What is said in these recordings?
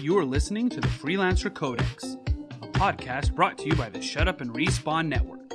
You are listening to the Freelancer Codex, a podcast brought to you by the Shut Up and Respawn Network.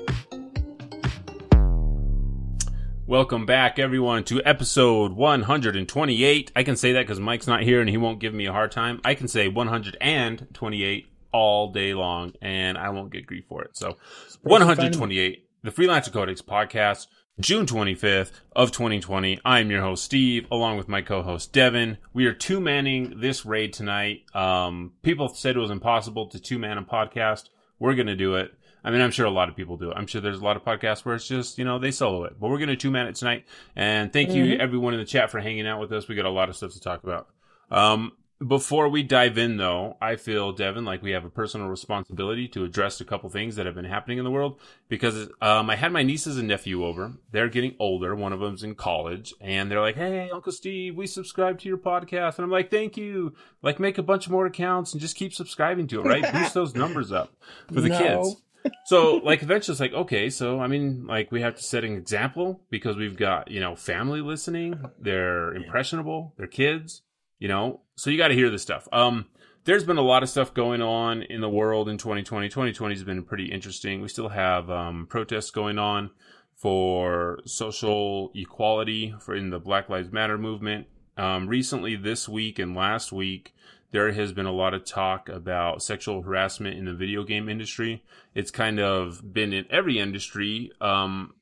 Welcome back, everyone, to episode 128. I can say that because Mike's not here and he won't give me a hard time. I can say 128 all day long and I won't get grief for it. So, 128, the Freelancer Codex podcast, June 25th of 2020. I'm your host, Steve, along with my co-host, Devin. We are two-manning this raid tonight. Um, people said it was impossible to two-man a podcast. We're going to do it. I mean, I'm sure a lot of people do it. I'm sure there's a lot of podcasts where it's just, you know, they solo it. But we're going to two-man it tonight. And thank you, everyone in the chat, for hanging out with us. We got a lot of stuff to talk about. Um, before we dive in, though, I feel, Devin, like we have a personal responsibility to address a couple things that have been happening in the world because um, I had my nieces and nephew over. They're getting older. One of them's in college, and they're like, "Hey, Uncle Steve, we subscribe to your podcast," and I'm like, "Thank you. Like, make a bunch more accounts and just keep subscribing to it, right? Boost those numbers up for the No. kids." so like eventually it's like okay so i mean like we have to set an example because we've got you know family listening they're impressionable they're kids you know so you got to hear this stuff um there's been a lot of stuff going on in the world in 2020 2020 has been pretty interesting we still have um protests going on for social equality for in the black lives matter movement um recently this week and last week there has been a lot of talk about sexual harassment in the video game industry. It's kind of been in every industry. Um,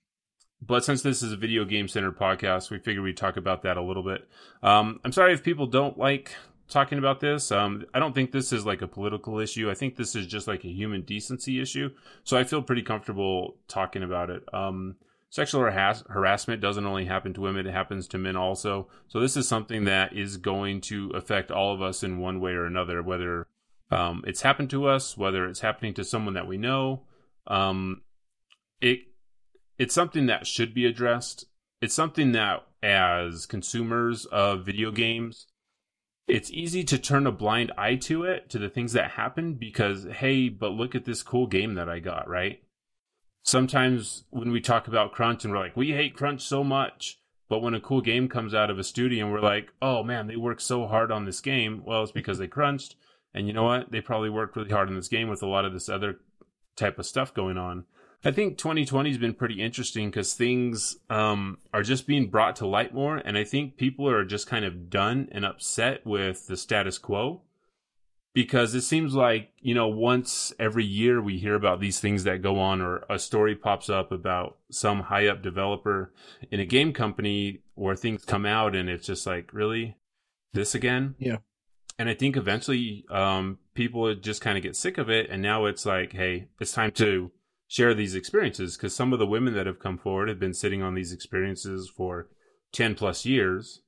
but since this is a video game centered podcast, we figured we'd talk about that a little bit. Um, I'm sorry if people don't like talking about this. Um, I don't think this is like a political issue. I think this is just like a human decency issue. So I feel pretty comfortable talking about it. Um, sexual harass- harassment doesn't only happen to women, it happens to men also. So this is something that is going to affect all of us in one way or another, whether um, it's happened to us, whether it's happening to someone that we know. Um, it it's something that should be addressed. It's something that as consumers of video games, it's easy to turn a blind eye to it, to the things that happen because hey, but look at this cool game that I got, right? sometimes when we talk about crunch and we're like we hate crunch so much but when a cool game comes out of a studio and we're like oh man they worked so hard on this game well it's because they crunched and you know what they probably worked really hard on this game with a lot of this other type of stuff going on i think 2020 has been pretty interesting because things um, are just being brought to light more and i think people are just kind of done and upset with the status quo. Because it seems like you know once every year we hear about these things that go on or a story pops up about some high up developer in a game company where things come out and it's just like really? This again? Yeah. and i think eventually um, people would just kind of get sick of it and now it's like hey it's time to share these experiences because some of the women that have come forward have been sitting on these experiences for 10 plus years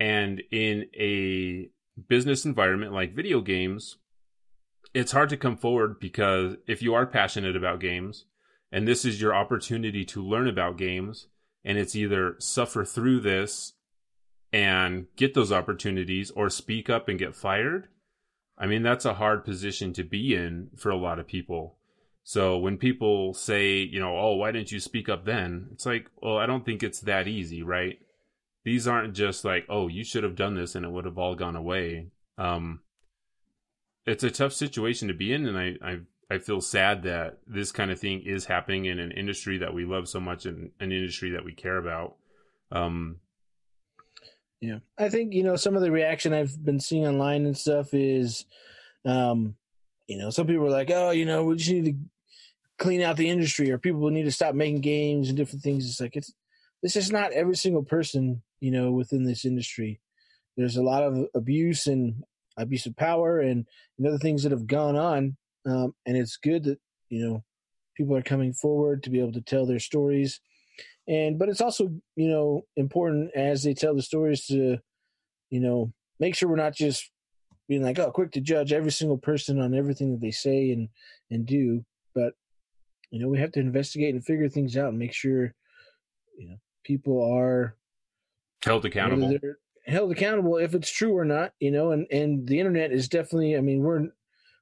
and in a business environment like video games, it's hard to come forward because if you are passionate about games and this is your opportunity to learn about games, and it's either suffer through this and get those opportunities or speak up and get fired. I mean, that's a hard position to be in for a lot of people. So when people say, you know, oh, why didn't you speak up then? It's like, well, I don't think it's that easy, right? these aren't just like oh you should have done this and it would have all gone away um it's a tough situation to be in and i i, I feel sad that this kind of thing is happening in an industry that we love so much and an industry that we care about um Yeah. I think, you know, some of the reaction I've been seeing online and stuff is, um, you know, some people are like, oh, you know, we just need to clean out the industry or people need to stop making games and different things. It's like, it's, this is not every single person, you know, within this industry. There's a lot of abuse and abuse of power and, and other things that have gone on. Um, and it's good that, you know, people are coming forward to be able to tell their stories and but it's also you know important as they tell the stories to you know make sure we're not just being like oh quick to judge every single person on everything that they say and and do you know we have to investigate and figure things out and make sure you know people are held accountable they're held accountable if it's true or not you know and and the internet is definitely i mean we're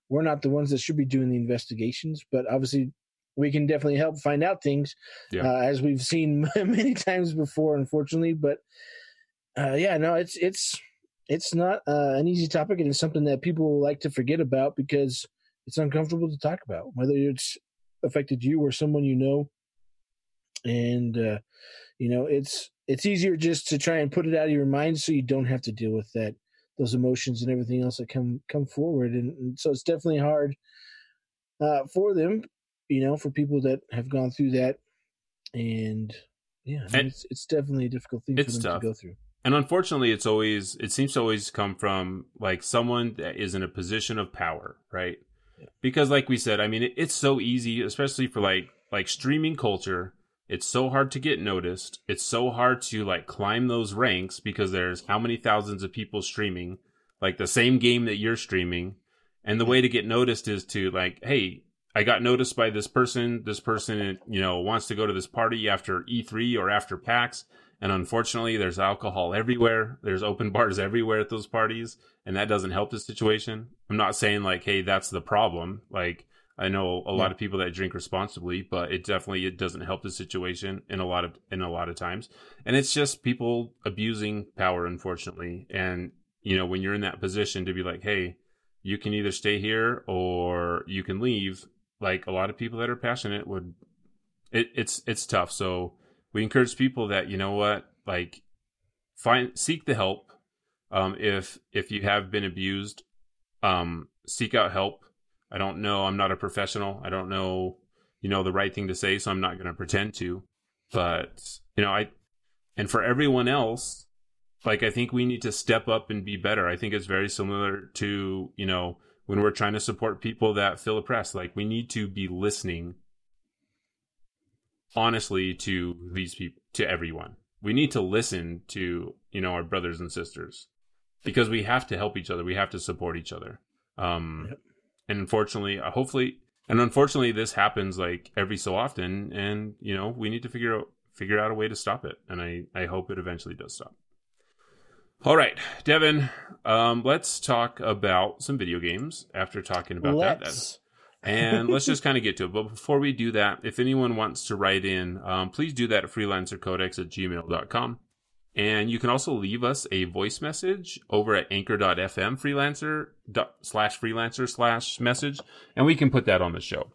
we're not the ones that should be doing the investigations but obviously we can definitely help find out things Yeah. uh, as we've seen many times before unfortunately but uh yeah no it's it's it's not uh, an easy topic, and it's something that people like to forget about because it's uncomfortable to talk about, whether it's affected you or someone you know. And uh, you know, it's it's easier just to try and put it out of your mind so you don't have to deal with that those emotions and everything else that come come forward. And, and so it's definitely hard uh, for them, you know, for people that have gone through that. And yeah, mean, it's it's definitely a difficult thing for them tough. to go through and unfortunately it's always it seems to always come from like someone that is in a position of power right. Because like we said i mean it, it's so easy especially for like like streaming culture. It's so hard to get noticed. It's so hard to like climb those ranks because there's how many thousands of people streaming like the same game that you're streaming. And the way to get noticed is to like hey i got noticed by this person. This person you know wants to go to this party after e3 or after pax and unfortunately, there's alcohol everywhere. There's open bars everywhere at those parties, and that doesn't help the situation. I'm not saying like, hey, that's the problem. Like, I know a yeah. lot of people that drink responsibly, but it definitely it doesn't help the situation in a lot of in a lot of times. And it's just people abusing power, unfortunately. And you know, when you're in that position to be like, hey, you can either stay here or you can leave. Like a lot of people that are passionate would, it, it's it's tough. So we encourage people that you know what like find seek the help um, if if you have been abused um, seek out help. I don't know i'm not a professional. I don't know you know the right thing to say so i'm not going to pretend to. But you know i and for everyone else like i think we need to step up and be better. I think it's very similar to you know when we're trying to support people that feel oppressed. Like we need to be listening honestly to these people to everyone. We need to listen to you know our brothers and sisters because we have to help each other. We have to support each other. Um yep. and unfortunately uh, hopefully and unfortunately this happens like every so often and you know we need to figure out figure out a way to stop it. And i i hope it eventually does stop. All right devin um let's talk about some video games after talking about let's. that and let's just kind of get to it. But before we do that, if anyone wants to write in, um, please do that at freelancercodex at gmail.com. And you can also leave us a voice message over at anchor.fm freelancer slash freelancer slash message, and we can put that on the show.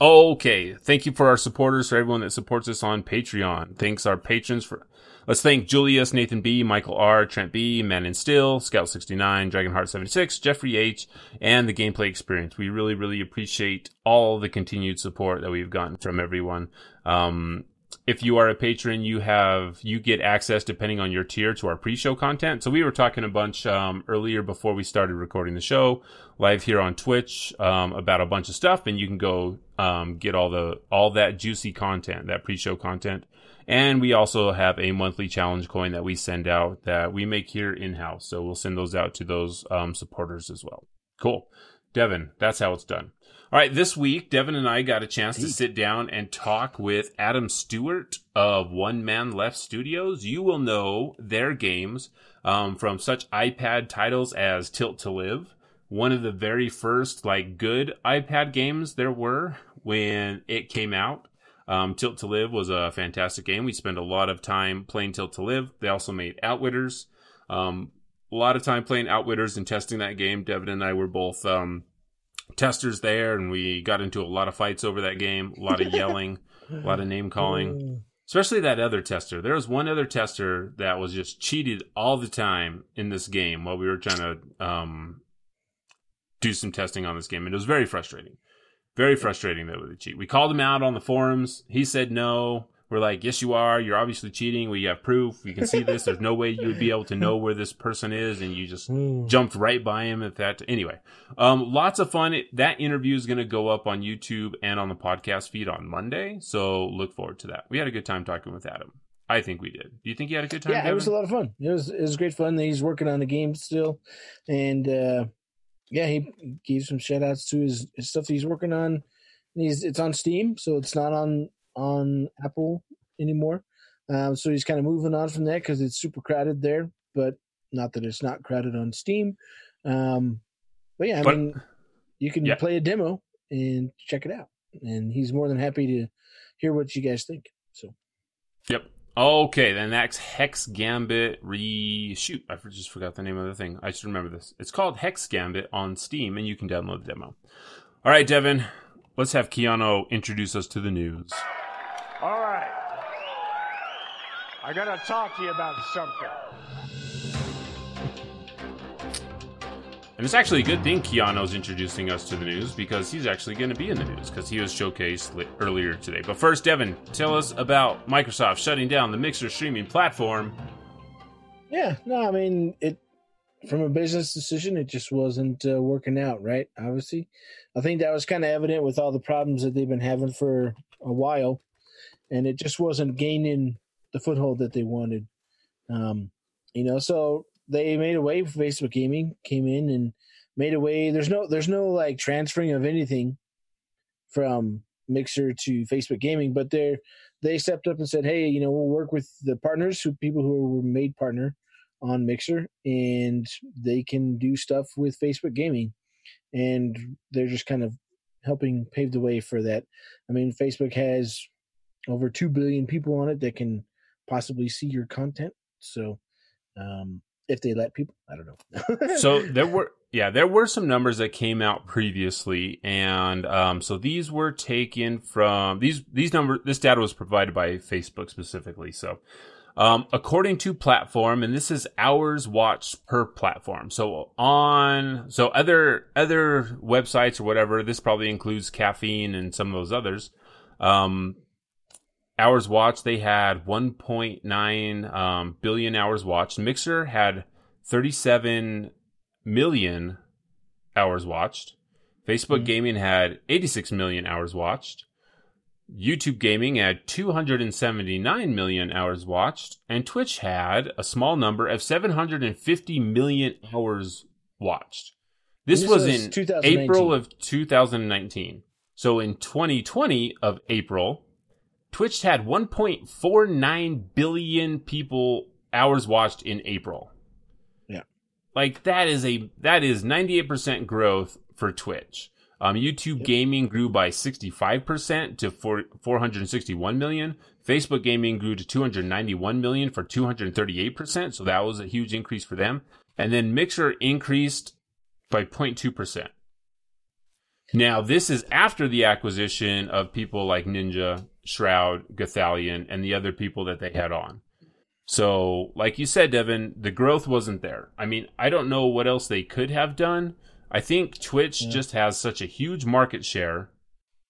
Okay. Thank you for our supporters, for everyone that supports us on Patreon. Thanks our patrons for Let's thank Julius, Nathan B, Michael R, Trent B, Man and Still, Scout69, Dragonheart76, Jeffrey H, and the gameplay experience. We really, really appreciate all the continued support that we've gotten from everyone. Um, if you are a patron, you have you get access depending on your tier to our pre-show content. So we were talking a bunch um, earlier before we started recording the show live here on Twitch um, about a bunch of stuff, and you can go um, get all the all that juicy content, that pre-show content. And we also have a monthly challenge coin that we send out that we make here in house. So we'll send those out to those um, supporters as well. Cool. Devin, that's how it's done. All right, this week, Devin and I got a chance to sit down and talk with Adam Stewart of One Man Left Studios. You will know their games um, from such iPad titles as Tilt to Live, one of the very first like good iPad games there were when it came out. Um, Tilt to Live was a fantastic game. We spent a lot of time playing Tilt to Live. They also made Outwitters. Um, a lot of time playing Outwitters and testing that game. Devin and I were both um, testers there, and we got into a lot of fights over that game. A lot of yelling, a lot of name calling. Especially that other tester. There was one other tester that was just cheated all the time in this game while we were trying to um, do some testing on this game, and it was very frustrating. Very frustrating that would cheat. We called him out on the forums. He said no. We're like, yes, you are. You're obviously cheating. We have proof. We can see this. There's no way you would be able to know where this person is, and you just hmm. jumped right by him at that. Anyway, um, lots of fun. That interview is going to go up on YouTube and on the podcast feed on Monday. So look forward to that. We had a good time talking with Adam. I think we did. Do you think you had a good time? Yeah, Devin? it was a lot of fun. It was it was great fun. He's working on the game still, and uh, yeah, he gave some shout outs to his, his stuff he's working on. He's it's on Steam, so it's not on on Apple anymore. Um, so he's kind of moving on from that because it's super crowded there, but not that it's not crowded on Steam. Um, but yeah, I but, mean, you can yeah. play a demo and check it out, and he's more than happy to hear what you guys think. So, yep. Okay, then that's Hex Gambit re shoot. I just forgot the name of the thing. I should remember this. It's called Hex Gambit on Steam, and you can download the demo. All right, Devin, let's have Keanu introduce us to the news. All right. I got to talk to you about something. And it's actually a good thing Keanu's introducing us to the news because he's actually going to be in the news because he was showcased li- earlier today. But first, Devin, tell us about Microsoft shutting down the Mixer streaming platform. Yeah, no, I mean it. From a business decision, it just wasn't uh, working out, right? Obviously, I think that was kind of evident with all the problems that they've been having for a while, and it just wasn't gaining the foothold that they wanted. Um, you know, so they made a way for Facebook Gaming came in and made a way. There's no there's no like transferring of anything from Mixer to Facebook Gaming, but they they stepped up and said, hey, you know, we'll work with the partners who people who were made partner on Mixer, and they can do stuff with Facebook Gaming, and they're just kind of helping pave the way for that. I mean, Facebook has over two billion people on it that can possibly see your content, so. Um, if they let people. I don't know. so there were yeah, there were some numbers that came out previously, and um, so these were taken from these these number this data was provided by Facebook specifically. So. Um, according to platform, and this is hours watched per platform. So on, so other other websites or whatever, this probably includes caffeine and some of those others. Um, hours watched, they had 1.9 um, billion hours watched. Mixer had 37 million hours watched. Facebook mm-hmm. Gaming had 86 million hours watched. YouTube Gaming had 279 million hours watched. And Twitch had a small number of 750 million hours watched. This, this was, was in April of 2019. So in 2020 of April, Twitch had 1.49 billion people hours watched in April. Yeah. Like that is a that is 98% growth for Twitch. Um, YouTube yep. gaming grew by 65% to 4, 461 million. Facebook gaming grew to 291 million for 238%. So that was a huge increase for them. And then Mixer increased by 0.2%. Now, this is after the acquisition of people like Ninja Shroud, Gothalion, and the other people that they had on. So, like you said, Devin, the growth wasn't there. I mean, I don't know what else they could have done. I think Twitch yeah. just has such a huge market share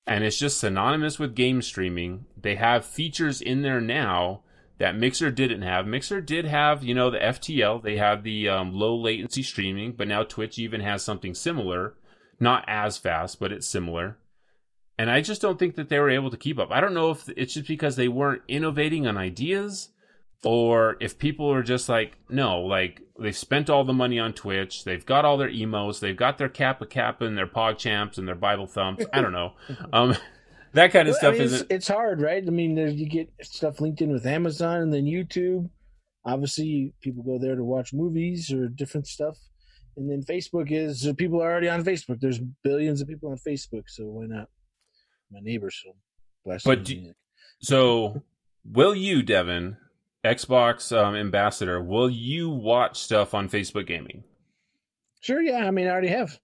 and it's just synonymous with game streaming. They have features in there now that Mixer didn't have. Mixer did have, you know, the FTL. They have the um, low latency streaming, but now Twitch even has something similar. Not as fast, but it's similar. And I just don't think that they were able to keep up. I don't know if it's just because they weren't innovating on ideas or if people are just like, no, like they've spent all the money on Twitch, they've got all their emos, they've got their Kappa Kappa and their Pog Champs and their Bible Thumps. I don't know. Um, that kind of well, stuff I mean, isn't. It's, it's, hard, right? I mean, you get stuff linked in with Amazon and then YouTube. Obviously, people go there to watch movies or different stuff. And then Facebook is people are already on Facebook. There's billions of people on Facebook, so why not? My neighbors. So bless but do, so will you, Devin, Xbox um, ambassador? Will you watch stuff on Facebook Gaming? Sure. Yeah. I mean, I already have.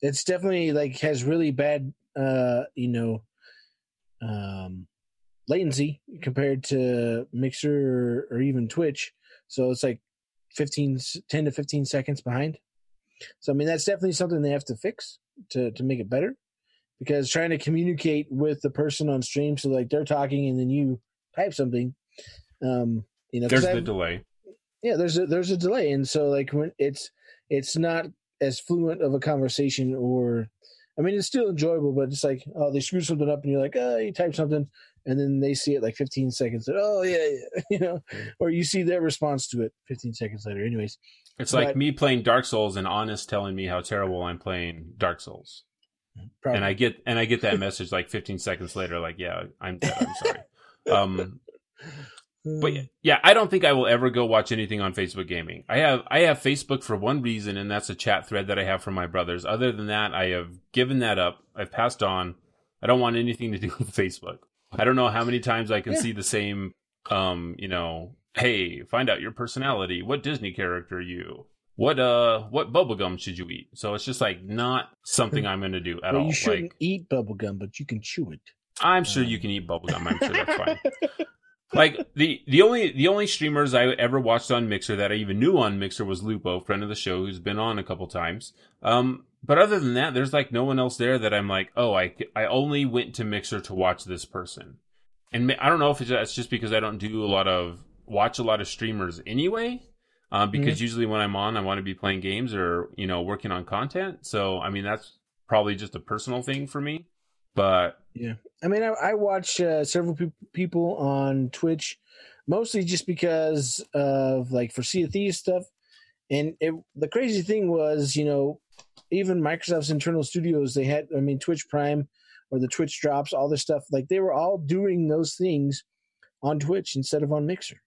It's definitely like has really bad, uh, you know, um, latency compared to Mixer or, or even Twitch. So it's like 15, 10 to 15 seconds behind. So I mean that's definitely something they have to fix to to make it better because trying to communicate with the person on stream, so like they're talking and then you type something, um, you know, there's the delay. Yeah, there's a there's a delay, and so like when it's it's not as fluent of a conversation, or I mean, it's still enjoyable, but it's like oh, they screw something up, and you're like, oh, you type something, and then they see it like 15 seconds. Later, oh yeah, yeah, you know, or you see their response to it 15 seconds later. Anyways, it's but, like me playing Dark Souls and Honest telling me how terrible I'm playing Dark Souls. Probably. And I get and I get that message like 15 seconds later, like, yeah, I'm dead. I'm sorry. um, but yeah, I don't think I will ever go watch anything on Facebook Gaming. I have I have Facebook for one reason, and that's a chat thread that I have from my brothers. Other than that, I have given that up. I've passed on. I don't want anything to do with Facebook. I don't know how many times I can yeah. see the same um, you know, hey, find out your personality. What Disney character are you? What uh, what bubblegum should you eat? So it's just like not something I'm going to do at well, all. you shouldn't Like eat bubble gum, but you can chew it. I'm sure you can eat bubblegum. I'm sure that's fine. like the the only the only streamers I ever watched on Mixer that I even knew on Mixer was Lupo, friend of the show, who's been on a couple times. Um, but other than that, there's like no one else there that I'm like, oh, I I only went to Mixer to watch this person, and I don't know if it's that's just because I don't do a lot of watch a lot of streamers anyway. Um, because usually when I'm on, I want to be playing games or you know working on content. So I mean that's probably just a personal thing for me. But yeah, I mean, I, I watch uh, several pe- people on Twitch, mostly just because of like for Sea of Thieves stuff. And it, the crazy thing was, you know, even Microsoft's internal studios, they had, I mean, Twitch Prime or the Twitch drops, all this stuff, like they were all doing those things on Twitch instead of on Mixer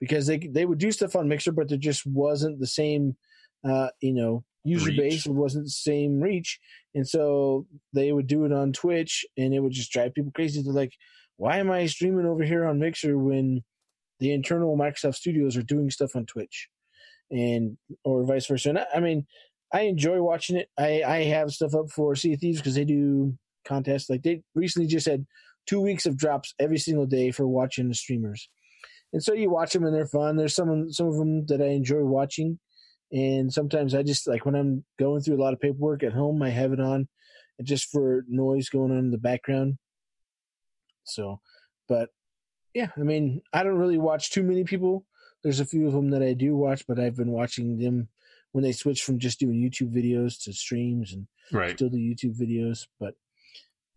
because they they would do stuff on Mixer, but there just wasn't the same, uh, you know, user Reach. base. It wasn't the same reach, and so they would do it on Twitch, and it would just drive people crazy. They're like, "Why am I streaming over here on Mixer when the internal Microsoft Studios are doing stuff on Twitch?" And or vice versa. And I, I mean, I enjoy watching it. I I have stuff up for Sea of Thieves because they do contests. Like they recently just had two weeks of drops every single day for watching the streamers. And so you watch them and they're fun. There's some some of them that I enjoy watching, and sometimes I just like when I'm going through a lot of paperwork at home, I have it on, just for noise going on in the background. So, but yeah, I mean, I don't really watch too many people. There's a few of them that I do watch, but I've been watching them when they switch from just doing YouTube videos to streams and right, still do YouTube videos. But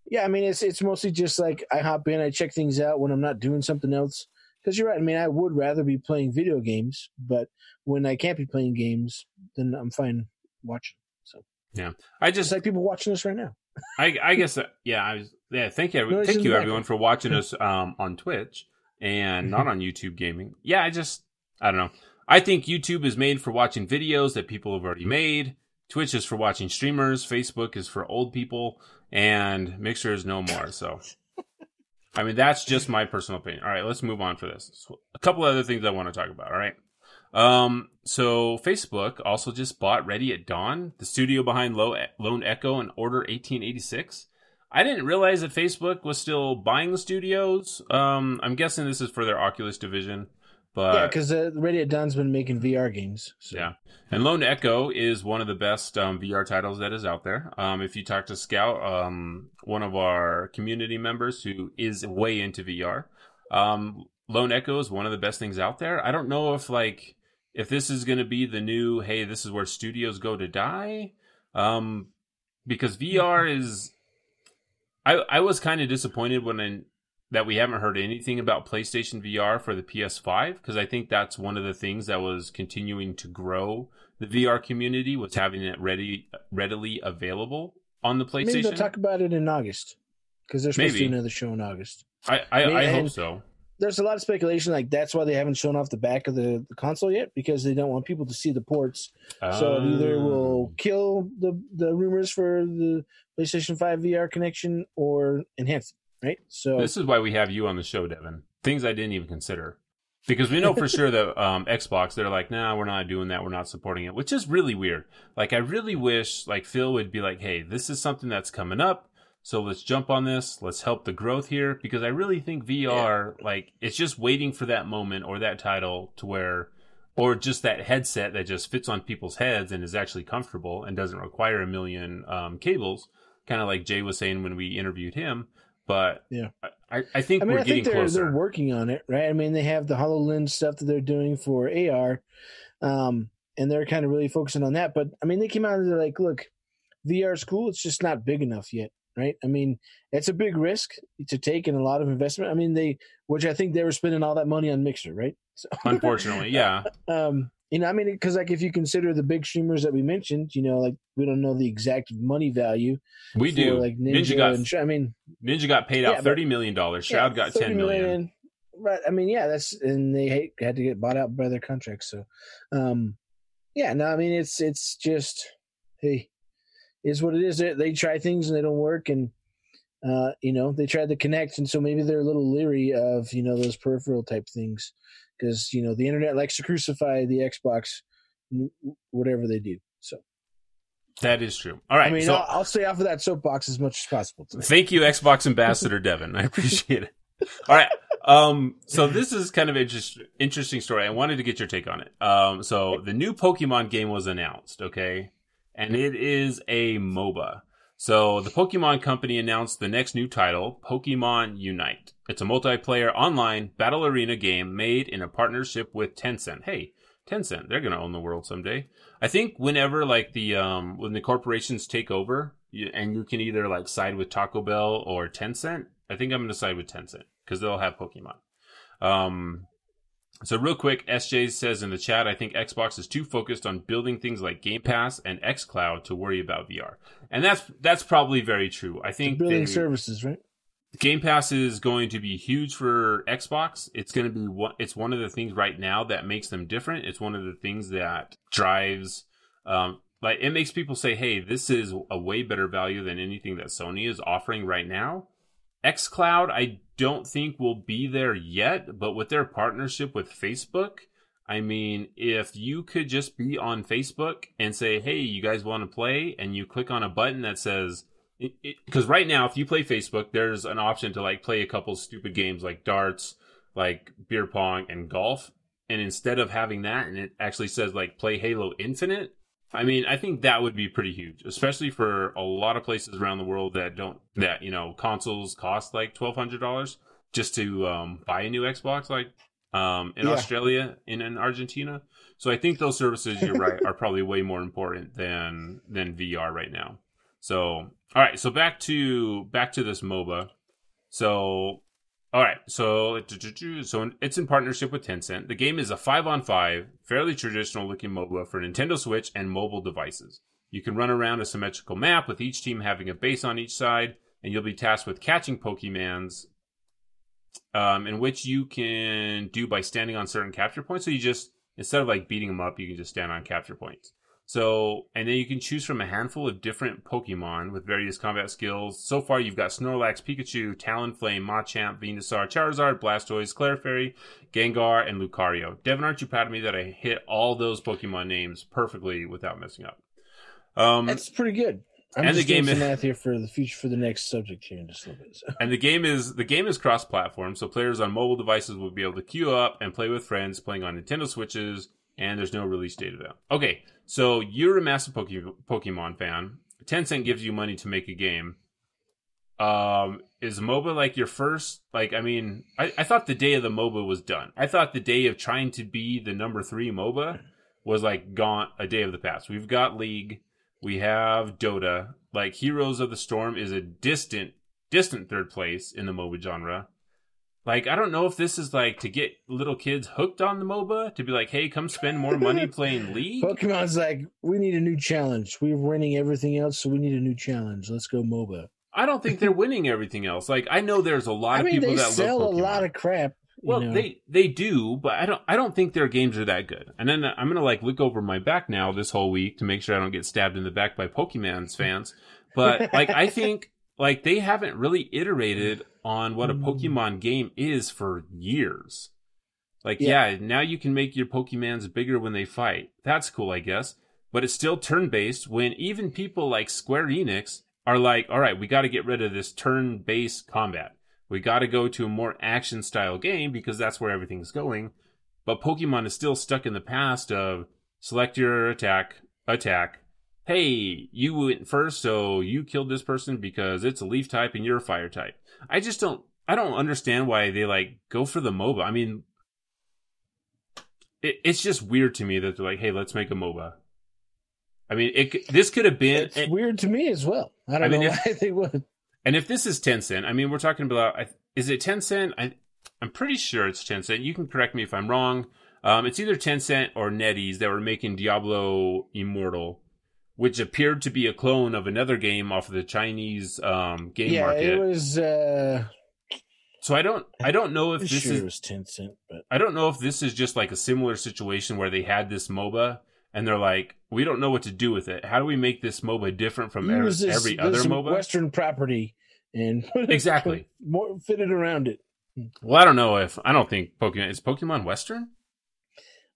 yeah, I mean, it's it's mostly just like I hop in, I check things out when I'm not doing something else. Because you're right. I mean, I would rather be playing video games, but when I can't be playing games, then I'm fine watching. So yeah, I just just like people watching us right now. I, I guess that, yeah, I was, yeah. Thank you, No, thank you everyone for watching us um, on Twitch and not on YouTube Gaming. Yeah, I just I don't know. I think YouTube is made for watching videos that people have already made. Twitch is for watching streamers. Facebook is for old people, and Mixer is no more. So, I mean, that's just my personal opinion. All right, let's move on for this. So, a couple other things I want to talk about. All right. Um, so Facebook also just bought Ready at Dawn, the studio behind Lo- Lone Echo and Order 1886. I didn't realize that Facebook was still buying the studios. Um, I'm guessing this is for their Oculus division, but yeah, because uh, at Dawn's been making VR games. So. yeah. And Lone Echo is one of the best um, VR titles that is out there. Um, if you talk to Scout, um, one of our community members who is way into VR, um, Lone Echo is one of the best things out there. I don't know if like if this is going to be the new hey, this is where studios go to die, um, because VR is. I I was kind of disappointed when I, that we haven't heard anything about PlayStation VR for the PS5 because I think that's one of the things that was continuing to grow the VR community was having it ready readily available on the PlayStation. Maybe they'll talk about it in August because they're supposed to Maybe. do another show in August. I I, I hope so. There's a lot of speculation like that's why they haven't shown off the back of the, the console yet because they don't want people to see the ports So it either will Um, kill the the rumors for the PlayStation 5 VR connection or enhance it, right? So This is why we have you on the show, Devin. Things I didn't even consider. Because we know for sure that um, Xbox, they're like, nah, we're not doing that. We're not supporting it, which is really weird. Like, I really wish, like, Phil would be like, hey, this is something that's coming up. So let's jump on this. Let's help the growth here. Because I really think VR, like, it's just waiting for that moment or that title to where, or just that headset that just fits on people's heads and is actually comfortable and doesn't require a million um, cables. Kind of like Jay was saying when we interviewed him. But Yeah. I, I think I mean, we're I think they're closer. they're working on it, right? I mean, they have the Hololens stuff that they're doing for AR, um, and they're kind of really focusing on that. But I mean, they came out and they're like, "Look, VR is cool. It's just not big enough yet." Right? I mean, it's a big risk to take and a lot of investment. I mean, they, which I think they were spending all that money on Mixer, right? So, Unfortunately, yeah. um you know i mean because like if you consider the big streamers that we mentioned you know like we don't know the exact money value We for, do. like ninja, Ninja got and i mean Ninja got paid out but- thirty million dollars. Shroud yeah, got ten million. million. right i mean yeah that's and they had to get bought out by their contracts so um yeah no i mean it's it's just hey is what it is they, they try things and they don't work and uh, you know, they tried to connect, and so maybe they're a little leery of you know those peripheral type things because you know the internet likes to crucify the Xbox, whatever they do. So that is true. All right, I mean, so I'll, I'll stay off of that soapbox as much as possible. Today. thank you, Xbox Ambassador Devin. I appreciate it. All right. Um, so this is kind of an interesting story. I wanted to get your take on it. Um, so the new Pokemon game was announced, okay? And it is a MOBA. So the Pokemon company announced the next new title, Pokemon Unite. It's a multiplayer online battle arena game made in a partnership with Tencent. Hey, Tencent, they're going to own the world someday. I think whenever like the um when the corporations take over you, and you can either like side with Taco Bell or Tencent, I think I'm going to side with Tencent because they'll have Pokemon. Um, so real quick, SJ says in the chat, I think Xbox is too focused on building things like Game Pass and XCloud to worry about VR, and that's that's probably very true. I think building they, services, right? Game Pass is going to be huge for Xbox. It's going to be one. It's one of the things right now that makes them different. It's one of the things that drives, um, like it makes people say, "Hey, this is a way better value than anything that Sony is offering right now." xCloud, I don't think will be there yet, but with their partnership with Facebook, I mean, if you could just be on Facebook and say, "Hey, you guys want to play?" and you click on a button that says because right now if you play facebook there's an option to like play a couple stupid games like darts like beer pong and golf and instead of having that and it actually says like play halo infinite i mean i think that would be pretty huge especially for a lot of places around the world that don't that you know consoles cost like $1200 just to um, buy a new xbox like um, in Yeah. australia and in argentina so i think those services you're right are probably way more important than than vr right now so, all right. So back to back to this MOBA. So, all right. So, so it's in partnership with Tencent. The game is a five on five, fairly traditional looking MOBA for Nintendo Switch and mobile devices. You can run around a symmetrical map with each team having a base on each side, and you'll be tasked with catching Pokemans, um, in which you can do by standing on certain capture points. So you just instead of like beating them up, you can just stand on capture points. So, and then you can choose from a handful of different Pokemon with various combat skills. So far, you've got Snorlax, Pikachu, Talonflame, Machamp, Venusaur, Charizard, Blastoise, Clefairy, Gengar, and Lucario. Devin, aren't you proud of me that I hit all those Pokemon names perfectly without messing up? Um, That's pretty good. I'm And just the game some is- math here for the future for the next subject here in just a little bit. So. and the game is the game is cross-platform, so players on mobile devices will be able to queue up and play with friends playing on Nintendo Switches. And there's no release date of that. Okay, so you're a massive Poke- Pokemon fan. Tencent gives you money to make a game. Um, is MOBA like your first? Like, I mean, I, I thought the day of the MOBA was done. I thought the day of trying to be the number three MOBA was like gone, a day of the past. We've got League, we have Dota. Like, Heroes of the Storm is a distant, distant third place in the MOBA genre. Like, I don't know if this is like to get little kids hooked on the MOBA to be like, hey, come spend more money playing League. Pokemon's like, we need a new challenge. We're winning everything else, so we need a new challenge. Let's go MOBA. I don't think they're winning everything else. Like, I know there's a lot I of mean, people they that sell a lot of crap. Well, know. they they do, but I don't I don't think their games are that good. And then I'm gonna like look over my back now this whole week to make sure I don't get stabbed in the back by Pokemon's fans. But like I think like they haven't really iterated on what a Mm. Pokemon game is for years. Like Yeah. yeah, now you can make your Pokemons bigger when they fight. That's cool, I guess. But it's still turn based when even people like Square Enix are like, all right, we got to get rid of this turn based combat. We got to go to a more action style game because that's where everything's going. But Pokemon is still stuck in the past of select your attack, attack. Hey, you went first, so you killed this person because it's a leaf type and you're a fire type. I just don't, I don't understand why they like go for the MOBA. I mean, it, it's just weird to me that they're like, hey, let's make a MOBA. I mean, it, this could have been, It's weird to me as well. I don't I mean, know if- why they would. And if this is Tencent, I mean, we're talking about, I- is it Tencent? I, I'm pretty sure it's Tencent. You can correct me if I'm wrong. Um, it's either Tencent or NetEase that were making Diablo Immortal, which appeared to be a clone of another game off of the Chinese um, game Yeah, market. it was. uh so I don't, I don't know if this sure is was Tencent, but I don't know if this is just like a similar situation where they had this MOBA and they're like, we don't know what to do with it. How do we make this MOBA different from every, this, every other MOBA? Western property and Exactly. more fit it around it. Well, I don't know if I don't think Pokemon is Pokemon Western.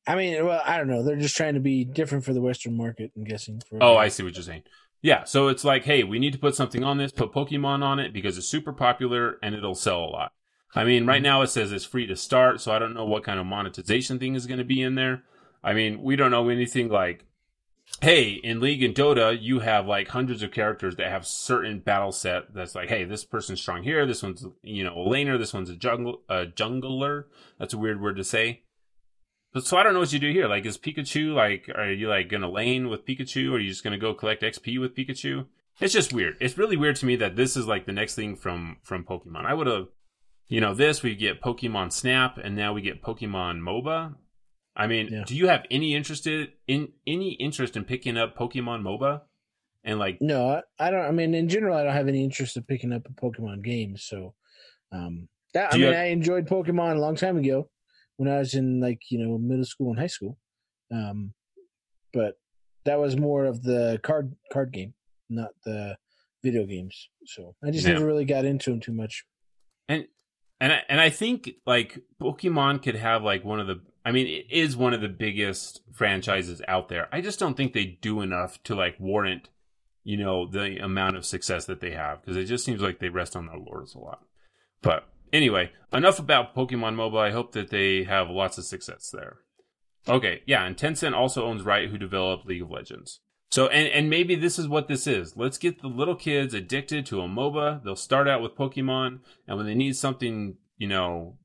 I mean, well, I don't know. They're just trying to be different for the Western market. I'm guessing. For Oh, I see what you're saying. Yeah, so it's like, hey, we need to put something on this, put Pokemon on it because it's super popular and it'll sell a lot. I mean, right mm-hmm. now it says it's free to start, so I don't know what kind of monetization thing is going to be in there. I mean, we don't know anything like, hey, in League and Dota, you have like hundreds of characters that have certain battle set that's like, hey, this person's strong here, this one's you know a laner, this one's a jungle a jungler. That's a weird word to say. So I don't know what you do here. Like, is Pikachu like? Are you like gonna lane with Pikachu? Or are you just gonna go collect XP with Pikachu? It's just weird. It's really weird to me that this is like the next thing from from Pokemon. I would have, you know, this we get Pokemon Snap, and now we get Pokemon MOBA. I mean, Yeah. do you have any interested in any interest in picking up Pokemon MOBA? And like, No, I, I don't. I mean, in general, I don't have any interest in picking up a Pokemon game. So, um, that, I mean, have- I enjoyed Pokemon a long time ago when I was in like you know middle school and high school. Um, but that was more of the card card game, not the video games. So I just Yeah. never really got into them too much. and and I, and I think like Pokemon could have like one of the I mean it is one of the biggest franchises out there. I just don't think they do enough to like warrant you know the amount of success that they have because it just seems like they rest on their laurels a lot. But anyway, enough about Pokemon Mobile. I hope that they have lots of success there. Okay, yeah, and Tencent also owns Riot, who developed League of Legends. So, and, and maybe this is what this is. Let's get the little kids addicted to a MOBA. They'll start out with Pokemon, and when they need something, you know,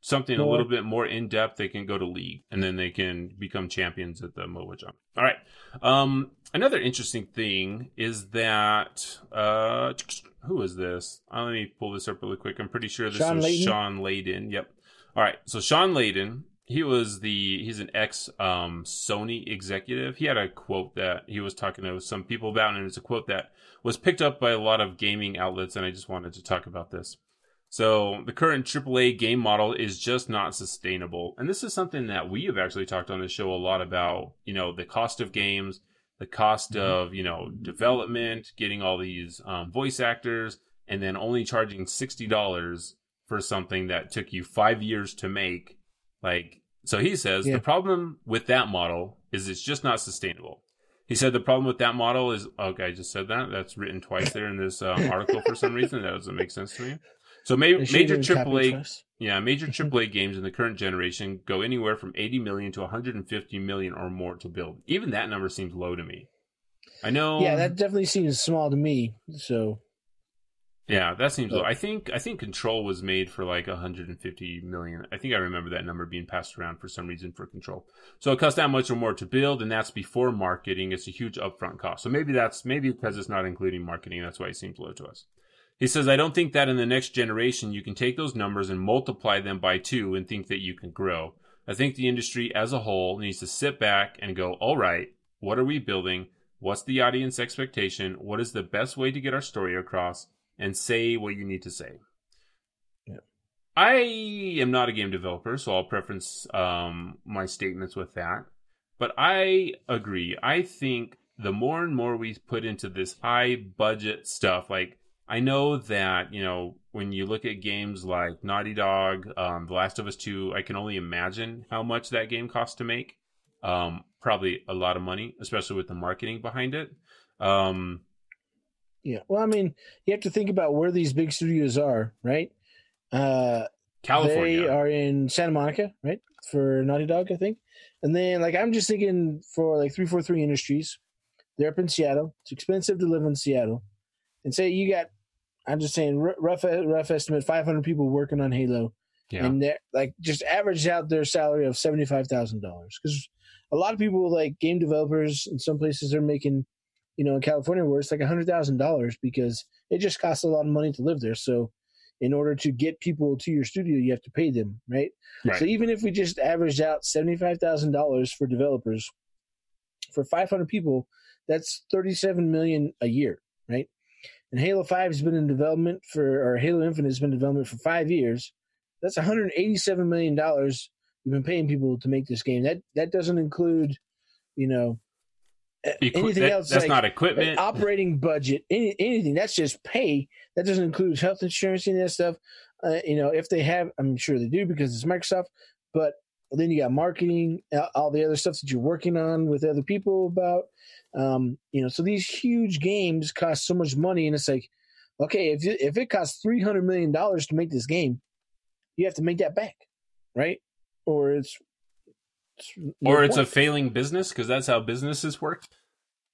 something a little bit more in depth, they can go to League, and then they can become champions at the MOBA jump. All right. Um, another interesting thing is that uh, who is this? Uh, let me pull this up really quick. I'm pretty sure this Shawn was Layden? Shawn Layden. Yep. All right. So Shawn Layden, he was the he's an ex um, Sony executive. He had a quote that he was talking to some people about, and it's a quote that was picked up by a lot of gaming outlets, and I just wanted to talk about this. So the current AAA game model is just not sustainable, and this is something that we have actually talked on the show a lot about. You know, the cost of games, the cost of you know development, getting all these um, voice actors, and then only charging sixty dollars for something that took you five years to make. Like, so he says Yeah. the problem with that model is it's just not sustainable. He said the problem with that model is okay. I just said that. That's written twice there in this um, article for some reason. That doesn't make sense to me. So ma- major AAA, yeah, major. Mm-hmm. AAA games in the current generation go anywhere from 80 million to 150 million or more to build. Even that number seems low to me. I know. Yeah, that definitely seems small to me. So Yeah, that seems low. I think I think Control was made for like 150 million. I think I remember that number being passed around for some reason for Control. So it costs that much or more to build, and that's before marketing. It's a huge upfront cost. So maybe that's maybe because it's not including marketing. That's why it seems low to us. He says, I don't think that in the next generation you can take those numbers and multiply them by two and think that you can grow. I think the industry as a whole needs to sit back and go, all right, what are we building? What's the audience expectation? What is the best way to get our story across? And say what you need to say. Yeah. I am not a game developer, so I'll preference um, my statements with that. But I agree. I think the more and more we put into this high budget stuff, like I know that, you know, when you look at games like Naughty Dog, um, The Last of Us 2, I can only imagine how much that game costs to make. Um, probably a lot of money, especially with the marketing behind it. Um, yeah, well, I mean, you have to think about where these big studios are, right? Uh, California. They are in Santa Monica, right? For Naughty Dog, I think. And then, like, I'm just thinking for like 343 Industries, they're up in Seattle. It's expensive to live in Seattle. And say you got, I'm just saying, r- rough uh, rough estimate, 500 people working on Halo. yeah. And they're like, just average out their salary of $75,000. Because a lot of people, like game developers in some places, are making, you know, in California where it's like $100,000 because it just costs a lot of money to live there. So, in order to get people to your studio, you have to pay them, right? Right. So even if we just averaged out seventy-five thousand dollars for developers, for five hundred people, that's thirty-seven million a year, right? And Halo Five has been in development for, or Halo Infinite has been in development for five years. That's one hundred eighty-seven million dollars you've been paying people to make this game. That that doesn't include, you know, Equi- anything that- else that's like- not equipment. operating budget, any, anything that's just pay. That doesn't include health insurance, and that stuff. Uh, you know, if they have, I'm sure they do because it's Microsoft. But then you got marketing, all the other stuff that you're working on with other people about. Um, you know, so these huge games cost so much money, and it's like, okay, if you, if it costs three hundred million dollars to make this game, you have to make that back, right? Or it's, it's or it's a failing business because that's how businesses work.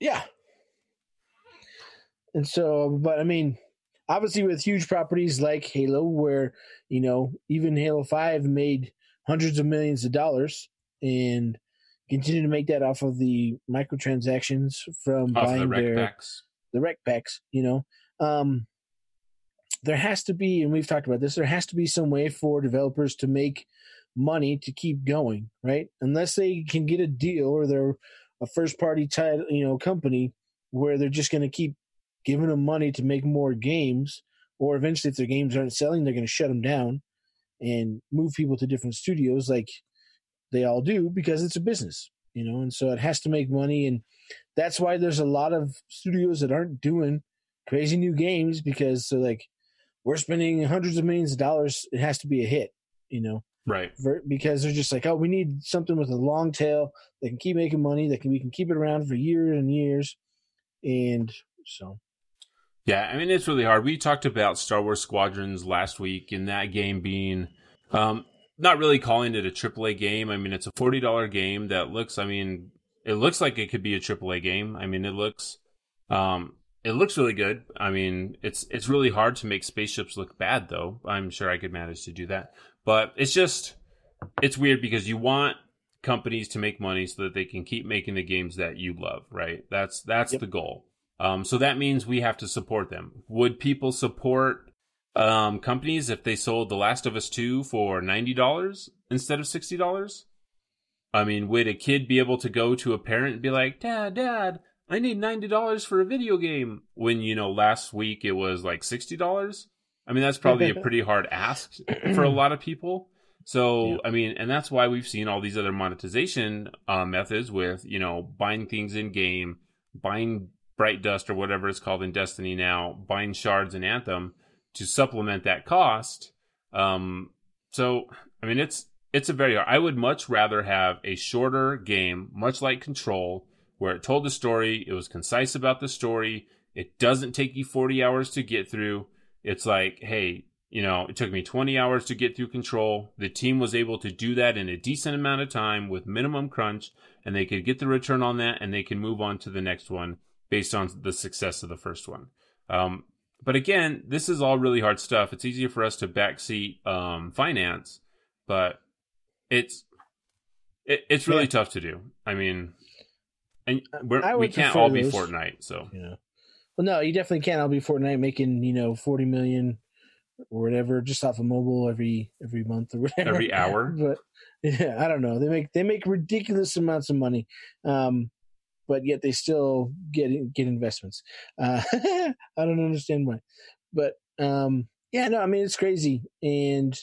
Yeah. And so, but I mean, obviously with huge properties like Halo, where, you know, even Halo 5 made hundreds of millions of dollars and continue to make that off of the microtransactions from Off buying the rec their packs. the rec packs, you know. Um there has to be, and we've talked about this, there has to be some way for developers to make money to keep going, right? Unless they can get a deal or they're a first party title, you know, company where they're just gonna keep giving them money to make more games, or eventually if their games aren't selling, they're gonna shut them down and move people to different studios like they all do because it's a business, you know, and so it has to make money and that's why there's a lot of studios that aren't doing crazy new games because they're like we're spending hundreds of millions of dollars it has to be a hit you know Right. because they're just like oh we need something with a long tail that can keep making money that can we can keep it around for years and years and so Yeah, I mean it's really hard. We talked about Star Wars Squadrons last week, and that game being um, not really calling it a AAA game. I mean, it's a forty dollar game that looks. I mean, it looks like it could be a AAA game. I mean, it looks, um, it looks really good. I mean, it's it's really hard to make spaceships look bad, though. I'm sure I could manage to do that, but it's just it's weird because you want companies to make money so that they can keep making the games that you love, right? That's that's Yep. the goal. Um, so that means we have to support them. Would people support um, companies if they sold The Last of Us 2 for $90 instead of $60? I mean, would a kid be able to go to a parent and be like, Dad, Dad, I need $90 for a video game when, you know, last week it was like $60? I mean, that's probably a pretty hard ask for a lot of people. So, Yeah. I mean, and that's why we've seen all these other monetization uh, methods with, you know, buying things in game, buying Bright Dust or whatever it's called in Destiny now, Bind shards and Anthem to supplement that cost. Um, so, I mean, it's it's a very. I would much rather have a shorter game, much like Control, where it told the story, it was concise about the story, it doesn't take you 40 hours to get through. It's like, hey, you know, it took me 20 hours to get through Control. The team was able to do that in a decent amount of time with minimum crunch, and they could get the return on that, and they can move on to the next one based on the success of the first one. Um, but again, this is all really hard stuff. It's easier for us to backseat um, finance, but it's it, it's really Yeah. tough to do. I mean, and we're, I we can't all be those. Fortnite, so know well no you definitely can't i'll be fortnite making you know 40 million or whatever just off of mobile every every month or whatever every hour. but yeah i don't know they make they make ridiculous amounts of money um but yet they still get get investments. Uh i don't understand why. But um yeah no i mean it's crazy. And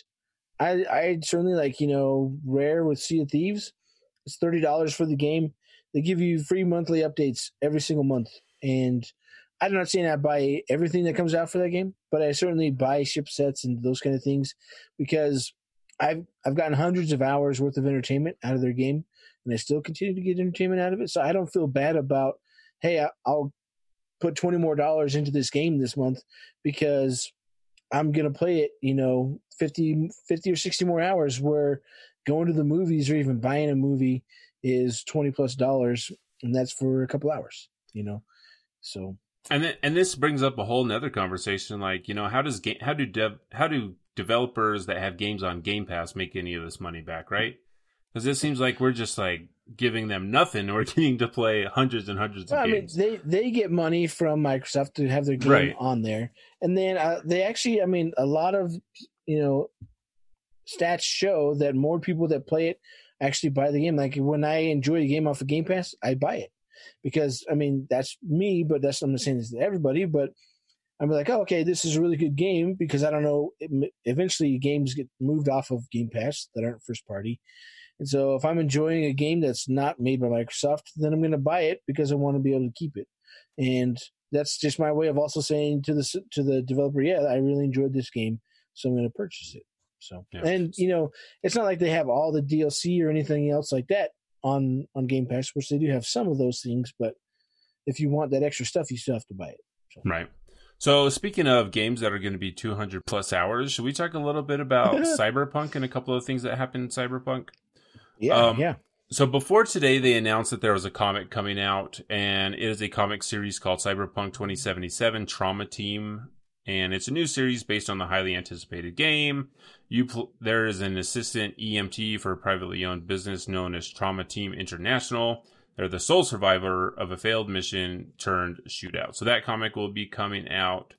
i i certainly like you know rare with sea of thieves it's $30 for the game. They give you free monthly updates every single month. And i'm not saying i buy everything that comes out for that game but i certainly buy ship sets and those kind of things because I've I've gotten hundreds of hours worth of entertainment out of their game, and I still continue to get entertainment out of it. So I don't feel bad about, hey, I'll put twenty more dollars into this game this month because I'm gonna play it, you know, 50, 50 or sixty more hours. Where going to the movies or even buying a movie is twenty plus dollars, and that's for a couple hours, you know. So And then, and this brings up a whole nother conversation. Like, you know, how does game, how do dev, how do developers that have games on Game Pass make any of this money back, right? Because it seems like we're just like giving them nothing. We're getting to play hundreds and hundreds Well, of I mean, games. they they get money from Microsoft to have their game Right. on there, and then uh, they actually, I mean, a lot of you know stats show that more people that play it actually buy the game. Like when I enjoy a game off of Game Pass, I buy it because I mean that's me, but that's I'm not saying this to everybody, but I'm like, oh, okay, this is a really good game because I don't know. It, eventually, games get moved off of Game Pass that aren't first party, And so if I'm enjoying a game that's not made by Microsoft, then I'm going to buy it because I want to be able to keep it. And that's just my way of also saying to the to the developer, yeah, I really enjoyed this game, so I'm going to purchase it. So, Yeah. and you know, it's not like they have all the DLC or anything else like that on on Game Pass, which they do have some of those things, but if you want that extra stuff, you still have to buy it. Right. So speaking of games that are going to be 200 plus hours, should we talk a little bit about Cyberpunk and a couple of things that happened in Cyberpunk? Yeah, Um, yeah. So before today, they announced that there was a comic coming out, and it is a comic series called Cyberpunk 2077 Trauma Team, and it's a new series based on the highly anticipated game. You pl- there is an assistant EMT for a privately owned business known as Trauma Team International. They're the sole survivor of a failed mission turned shootout. So that comic will be coming out.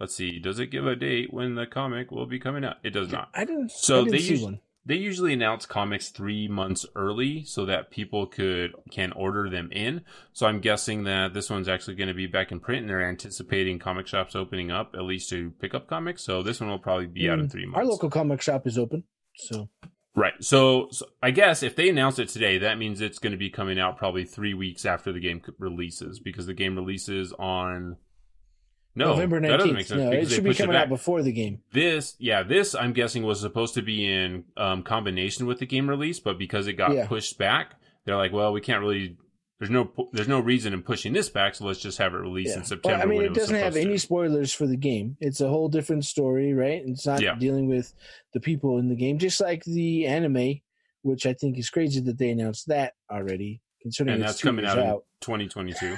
Let's see. Does it give a date when the comic will be coming out? It does not. I didn't. So I didn't they see us- one. They usually announce comics three months early so that people could can order them in. So I'm guessing that this one's actually going to be back in print, and they're anticipating comic shops opening up at least to pick up comics. So this one will probably be out in Mm, three months. Our local comic shop is open, so Right. So, so I guess if they announce it today, that means it's going to be coming out probably three weeks after the game releases because the game releases on. No, November that doesn't make sense. No, it should be coming out before the game. This, yeah, this I'm guessing was supposed to be in um, combination with the game release, but because it got Yeah. pushed back, they're like, well, we can't really. There's no there's no reason in pushing this back, so let's just have it released in September. Well, I mean, it was doesn't have any to. spoilers for the game. It's a whole different story, right? It's not Yeah. dealing with the people in the game, just like the anime, which I think is crazy that they announced that already, considering and that's coming years out, in out. 2022.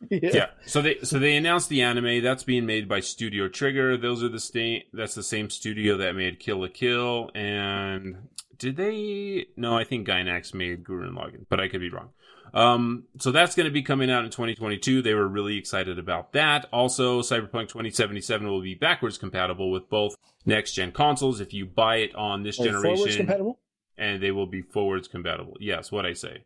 yeah. yeah. So they so they announced the anime that's being made by Studio Trigger. Those are the same. That's the same studio that made Kill la Kill. And did they? No, I think Gainax made Gurren Lagann, but I could be wrong. Um, so that's going to be coming out in 2022. They were really excited about that. Also, Cyberpunk 2077 will be backwards compatible with both next gen consoles if you buy it on this forwards generation, compatible, and they will be forwards compatible. Yes, what I say.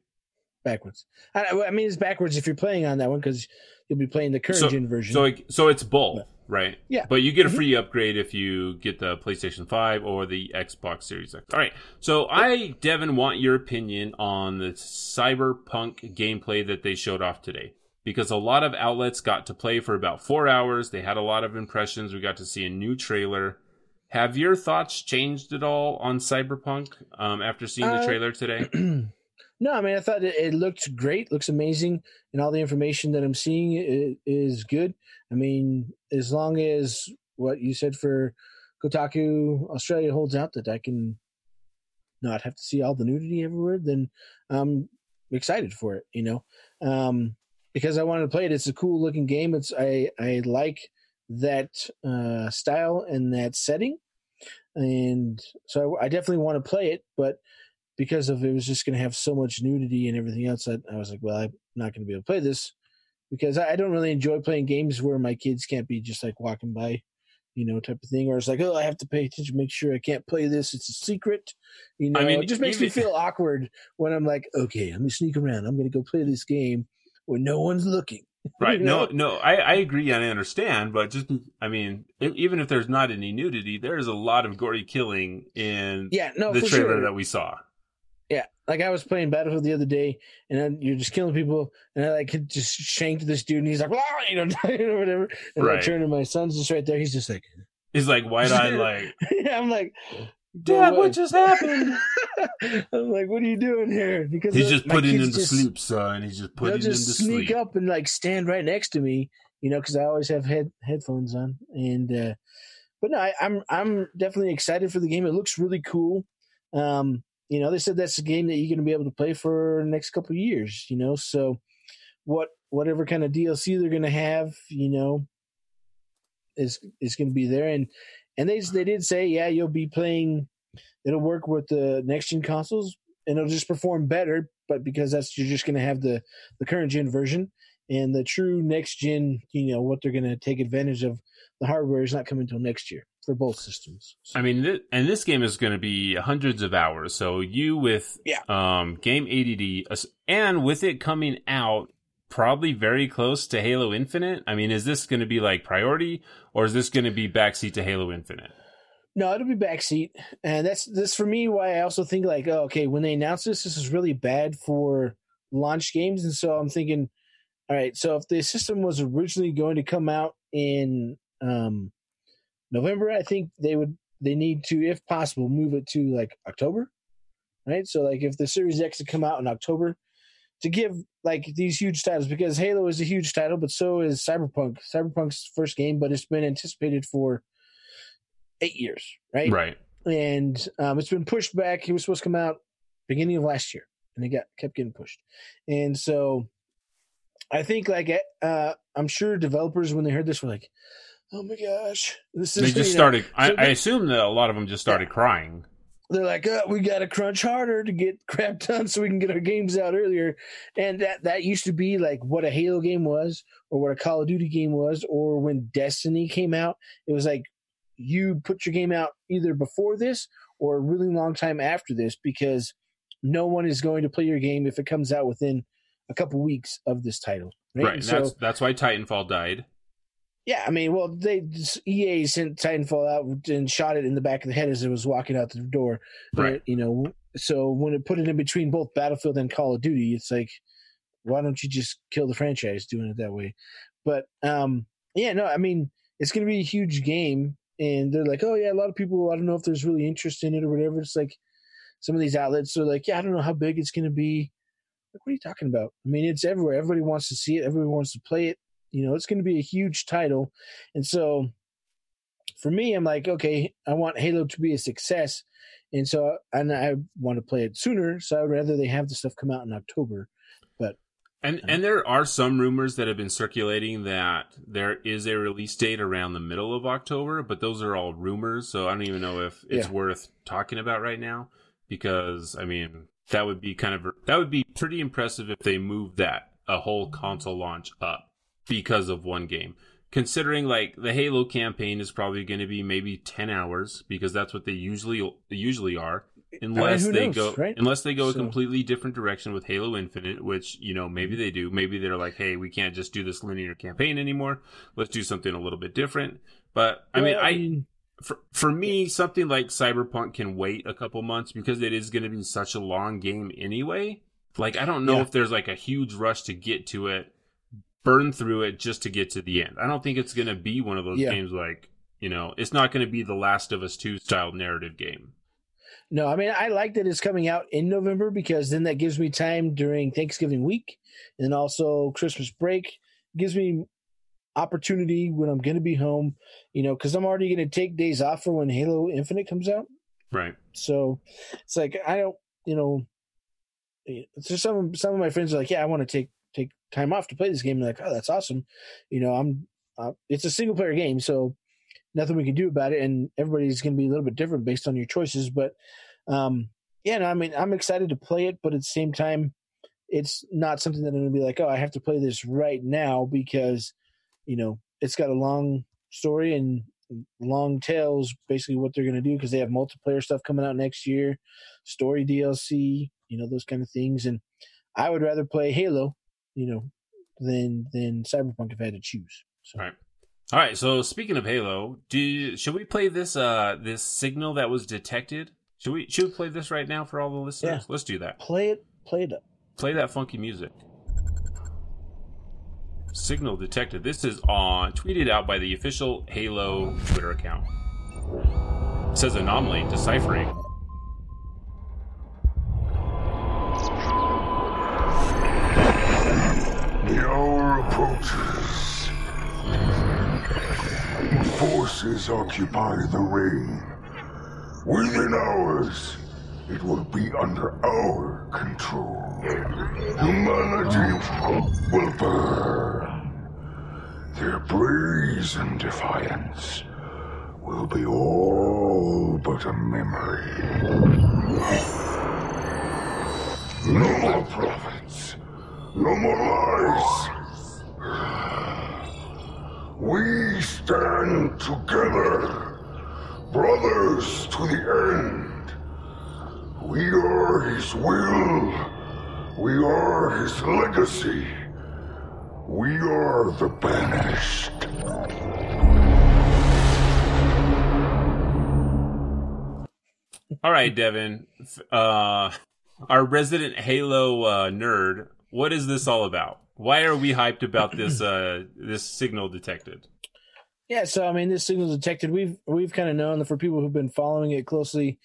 Backwards. I, I mean, it's backwards if you're playing on that one because you'll be playing the current version. So, it, so it's both, right? Yeah. But you get a Mhm. free upgrade if you get the PlayStation 5 or the Xbox Series X. All right. So I, Devin, want your opinion on the Cyberpunk gameplay that they showed off today. Because a lot of outlets got to play for about four hours. They had a lot of impressions. We got to see a new trailer. Have your thoughts changed at all on Cyberpunk um, after seeing the Uh, trailer today? no, I mean, I thought it, it looked great, looks amazing, and all the information that I'm seeing is good. I mean, as long as what you said for Kotaku Australia holds out, that I can not have to see all the nudity everywhere, then I'm excited for it. You know, um, because I wanted to play it. It's a cool looking game. It's I I like that uh, style and that setting, and so I, I definitely want to play it, but because of it was just going to have so much nudity and everything else, I, I was like, well, I'm not going to be able to play this because I, I don't really enjoy playing games where my kids can't be just like walking by, you know, type of thing. Or it's like, oh, I have to pay attention, make sure I can't play this. It's a secret. You know, I mean, it just makes me feel awkward when I'm like, okay, let me sneak around. I'm going to go play this game when no one's looking. Right. You No, know? no, I, I agree and I understand, but just, I mean, even if there's not any nudity, there's a lot of gory killing in Yeah, no, the trailer sure. that we saw. Yeah, like I was playing Battlefield the other day, and then you're just killing people, and I like just shanked this dude, and he's like, "Blah," you know, know, whatever. And I turn to my son's just right there. He's just like, He's like wide eyed, like, yeah, I'm like, Dad, what just happened? I'm like, what are you doing here? Because He's just putting him to sleep, son. He's just putting him to just sneak sleep. up and like stand right next to me, you know, because I always have head headphones on. And uh but no, I, I'm I'm definitely excited for the game. It looks really cool. Um, you know, they said that's a game that you're going to be able to play for the next couple years. You know, so what whatever kind of DLC they're going to have, you know, is is going to be there. And and they they did say, yeah, you'll be playing. It'll work with the next gen consoles, and it'll just perform better. But because that's you're just going to have the the current gen version and the true next gen, you know, what they're going to take advantage of the hardware is not coming until next year for both systems. So- I mean, th- and this game is going to be hundreds of hours. So you with Yeah. um, game ADD, as- and with it coming out probably very close to Halo Infinite. I mean, is this going to be like priority, or is this going to be backseat to Halo Infinite? No, it'll be backseat, and that's this for me. Why I also think like, oh, okay, when they announce this, this is really bad for launch games, and so I'm thinking, all right, so if the system was originally going to come out in um, November, I think they would they need to, if possible, move it to like October, right? So like if the Series X had come out in October, to give like these huge titles because Halo is a huge title, but so is Cyberpunk. Cyberpunk's first game, but it's been anticipated for eight years, right? Right. And um, it's been pushed back. It was supposed to come out beginning of last year, and it got kept getting pushed. And so, I think like uh, I'm sure developers when they heard this were like, "Oh my gosh, this is." They just started. I, so I assume that a lot of them just started crying. they're like, oh, we got to crunch harder to get crap done so we can get our games out earlier. And that that used to be like what a Halo game was, or what a Call of Duty game was, or when Destiny came out. It was like you put your game out either before this or a really long time after this because no one is going to play your game if it comes out within a couple weeks of this title. Right. Right. So that's that's why Titanfall died. Yeah, I mean, well, they EA sent Titanfall out and shot it in the back of the head as it was walking out the door. But, Right. you know, so when it put it in between both Battlefield and Call of Duty, it's like, why don't you just kill the franchise doing it that way? But um, yeah, no, I mean, it's going to be a huge game, and they're like, oh yeah, a lot of people. I don't know if there's really interest in it or whatever. It's like some of these outlets are like, yeah, I don't know how big it's going to be. Like, what are you talking about? I mean, it's everywhere. Everybody wants to see it. Everybody wants to play it. You know, it's going to be a huge title, and so for me, I'm like, okay, I want Halo to be a success, and so and I want to play it sooner. So I would rather they have the stuff come out in October. But and uh, and there are some rumors that have been circulating that there is a release date around the middle of October, but those are all rumors, so I don't even know if it's Yeah. worth talking about right now because I mean, that would be kind of that would be pretty impressive if they moved that a whole console launch up because of one game. Considering like the Halo campaign is probably going to be maybe 10 hours because that's what they usually usually are unless who they knows, go right? unless they go a completely different direction with Halo Infinite, which you know maybe they do. Maybe they're like, hey, we can't just do this linear campaign anymore. Let's do something a little bit different. But I mean, I for for me, something like Cyberpunk can wait a couple months because it is going to be such a long game anyway. Like I don't know Yeah. if there's like a huge rush to get to it, burn through it just to get to the end. I don't think it's going to be one of those Yeah. games like you know, it's not going to be the Last of Us Two style narrative game. No, I mean I like that it's coming out in November because then that gives me time during Thanksgiving week and also Christmas break. It gives me opportunity when I'm going to be home, you know, because I'm already going to take days off for when Halo Infinite comes out. Right. So it's like I don't, you know, so some some of my friends are like, yeah, I want to take take time off to play this game. And like, oh, that's awesome. You know, I'm uh, it's a single player game, so nothing we can do about it, and everybody's going to be a little bit different based on your choices. But um, yeah, no, I mean, I'm excited to play it, but at the same time, it's not something that I'm going to be like, oh, I have to play this right now because you know it's got a long story and long tails basically what they're going to do because they have multiplayer stuff coming out next year story dlc you know those kind of things and i would rather play halo you know than than cyberpunk if i had to choose so Right. All right. So speaking of Halo, do should we play this uh this signal that was detected? Should we should we play this right now for all the listeners? Yeah. Let's do that. play it play it up Play that funky music. Signal detected. This is on tweeted out by the official Halo Twitter account. It says anomaly deciphering. The hour approaches. Forces occupy the ring. Within hours, it will be under our control. Humanity will burn. Their brazen defiance will be all but a memory. No prophets. No more lies. We stand together, brothers to the end. We are his will. We are his legacy. We are the banished. All right, Devin, uh, our resident Halo uh, nerd. What is this all about? Why are we hyped about this uh, this signal detected? Yeah, so I mean, this signal detected. We've we've kind of known that for people who've been following it closely,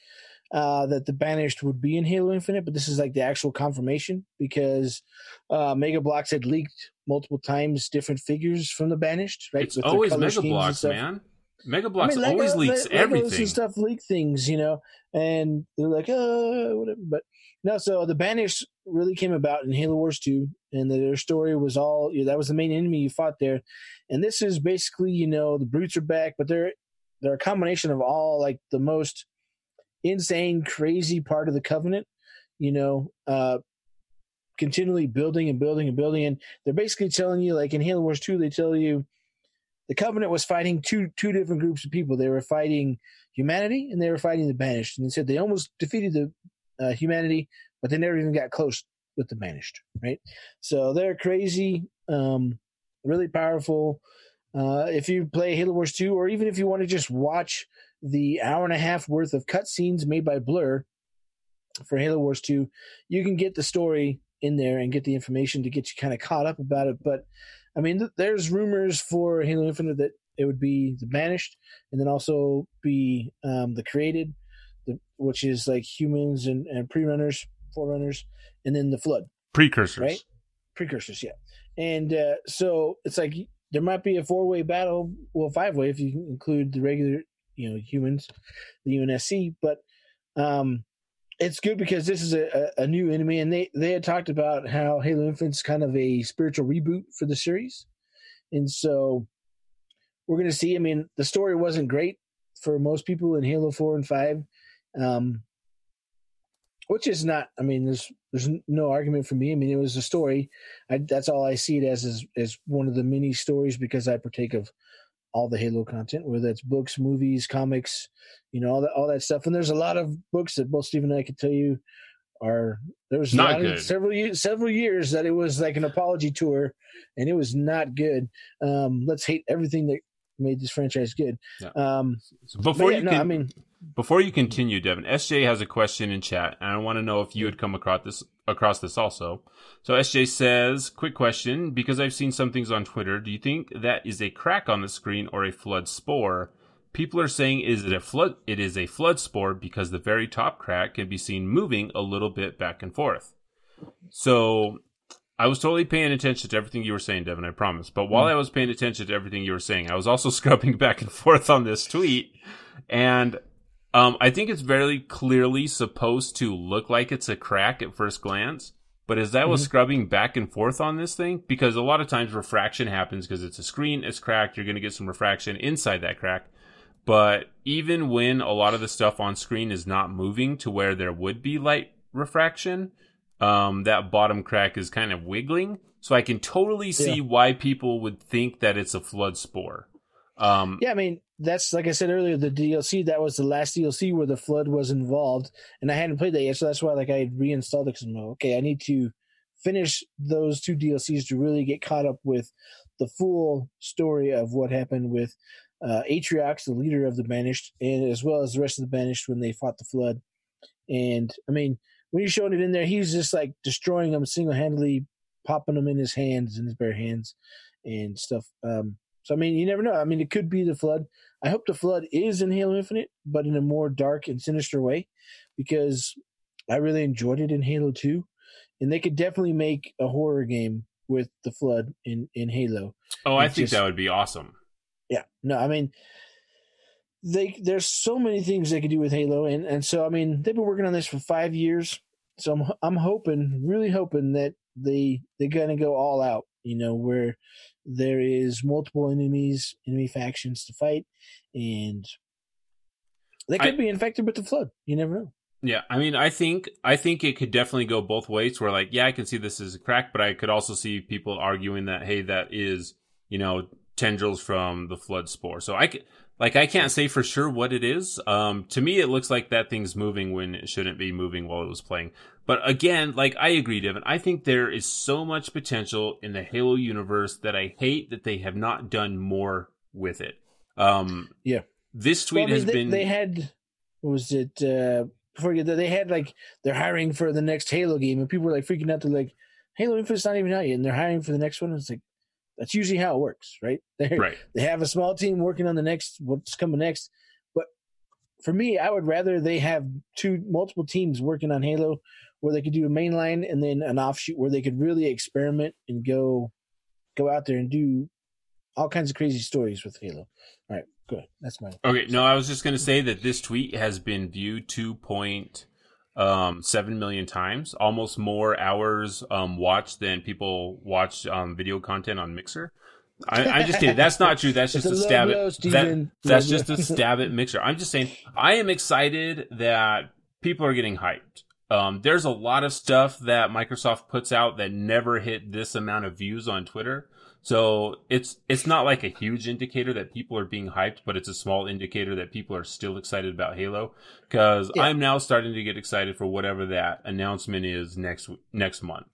uh, that the Banished would be in Halo Infinite, but this is like the actual confirmation because uh, Mega Bloks had leaked multiple times different figures from the Banished. Right, It's always Mega Bloks, man. Mega Bloks I mean, always leaks Legos everything. and stuff leak things, you know, and they're like, oh, whatever. But no, so the Banished really came about in Halo Wars 2, and their story was all you know, that was the main enemy you fought there. And this is basically, you know, the brutes are back, but they're they're a combination of all like the most insane, crazy part of the Covenant, you know, uh, continually building and building and building. And they're basically telling you, like in Halo Wars 2, they tell you the Covenant was fighting two two different groups of people. They were fighting humanity and they were fighting the Banished. And they said they almost defeated the uh, humanity, but they never even got close with the Banished. Right? So they're crazy, um, really powerful. Uh, if you play Halo Wars 2, or even if you want to just watch the hour and a half worth of cutscenes made by Blur for Halo Wars 2, you can get the story in there and get the information to get you kind of caught up about it. But I mean, th- there's rumors for Halo Infinite that it would be the Banished, and then also be um, the Created, which is like humans and, and pre-runners, forerunners, and then the Flood Precursors. right? Precursors, yeah. And uh, so it's like there might be a four way battle, well, five way if you include the regular, you know, humans, the UNSC. But um, it's good because this is a, a, new enemy, and they they had talked about how Halo Infinite's kind of a spiritual reboot for the series, and so we're going to see. I mean, the story wasn't great for most people in Halo Four and Five. Um, which is not i mean there's there's no argument for me. I mean it was a story. I, that's all i see it as is, is one of the many stories because i partake of all the halo content whether that's books movies comics you know all that all that stuff. And there's a lot of books that both steve and i could tell you are there was Not of- good. several years several years that it was like an apology tour and it was not good. Um let's hate everything that made this franchise good. Yeah. um So before yeah, you no can, i mean before you continue, Devin, SJ has a question in chat, and I want to know if you had come across this across this also. So SJ says, "Quick question: Because I've seen some things on Twitter, do you think that is a crack on the screen or a flood spore? People are saying is it a flood? It is a flood spore because the very top crack can be seen moving a little bit back and forth. So." I was totally paying attention to everything you were saying, Devin, I promise. But while mm. I was paying attention to everything you were saying, I was also scrubbing back and forth on this tweet. And um, I think it's very clearly supposed to look like it's a crack at first glance. But as I was Mhm. scrubbing back and forth on this thing, because a lot of times refraction happens because it's a screen, it's cracked, you're going to get some refraction inside that crack. But even when a lot of the stuff on screen is not moving to where there would be light refraction, um, that bottom crack is kind of wiggling. So I can totally see Yeah. why people would think that it's a flood spore. Um, Yeah, I mean that's like I said earlier. The DLC that was the last DLC where the flood was involved, and I hadn't played that yet, so that's why like I reinstalled it because I'm okay, I need to finish those two DLCs to really get caught up with the full story of what happened with uh, Atriox, the leader of the Banished, and as well as the rest of the Banished when they fought the flood. And I mean, when you're showing it in there, he's just like destroying them single handedly, popping them in his hands, in his bare hands, and stuff. Um, so I mean, you never know. I mean, it could be the flood. I hope the flood is in Halo Infinite, but in a more dark and sinister way, because I really enjoyed it in Halo Two, and they could definitely make a horror game with the flood in in Halo. oh, I It's think just- that would be awesome. Yeah, no, I mean, they there's so many things they could do with Halo, and and so I mean, they've been working on this for five years. So I'm I'm hoping, really hoping that they they're gonna go all out. You know, where there is multiple enemies, enemy factions to fight, and they could I- be infected with the flood. You never know. Yeah, I mean, I think I think it could definitely go both ways. Where like, yeah, I can see this as a crack, but I could also see people arguing that hey, that is you know tendrils from the flood spore. So I can, like I can't say for sure what it is. Um, to me, it looks like that thing's moving when it shouldn't be moving while it was playing. But again, like I agree, Devin. I think there is so much potential in the Halo universe that I hate that they have not done more with it. Um, Yeah. this tweet Well, I mean, has they, been they had what was it uh, before you they had like they're hiring for the next Halo game, and people were like freaking out. They're like, Halo Infinite's not even out yet, and they're hiring for the next one. It's like that's usually how it works, right? They Right. they have a small team working on the next what's coming next. But for me, I would rather they have two multiple teams working on Halo, where they could do a mainline and then an offshoot where they could really experiment and go go out there and do all kinds of crazy stories with Halo. All right, good. That's my Okay, no, I was just going to say that this tweet has been viewed 2.7 million times, almost more hours um, watched than people watch um, video content on Mixer. I, I'm just kidding. That's not true. That's just a a stab at that, That's just a stab at Mixer. I'm just saying. I am excited that people are getting hyped. Um, there's a lot of stuff that Microsoft puts out that never hit this amount of views on Twitter. So it's it's not like a huge indicator that people are being hyped, but it's a small indicator that people are still excited about Halo. Because Yeah. I'm now starting to get excited for whatever that announcement is next next month.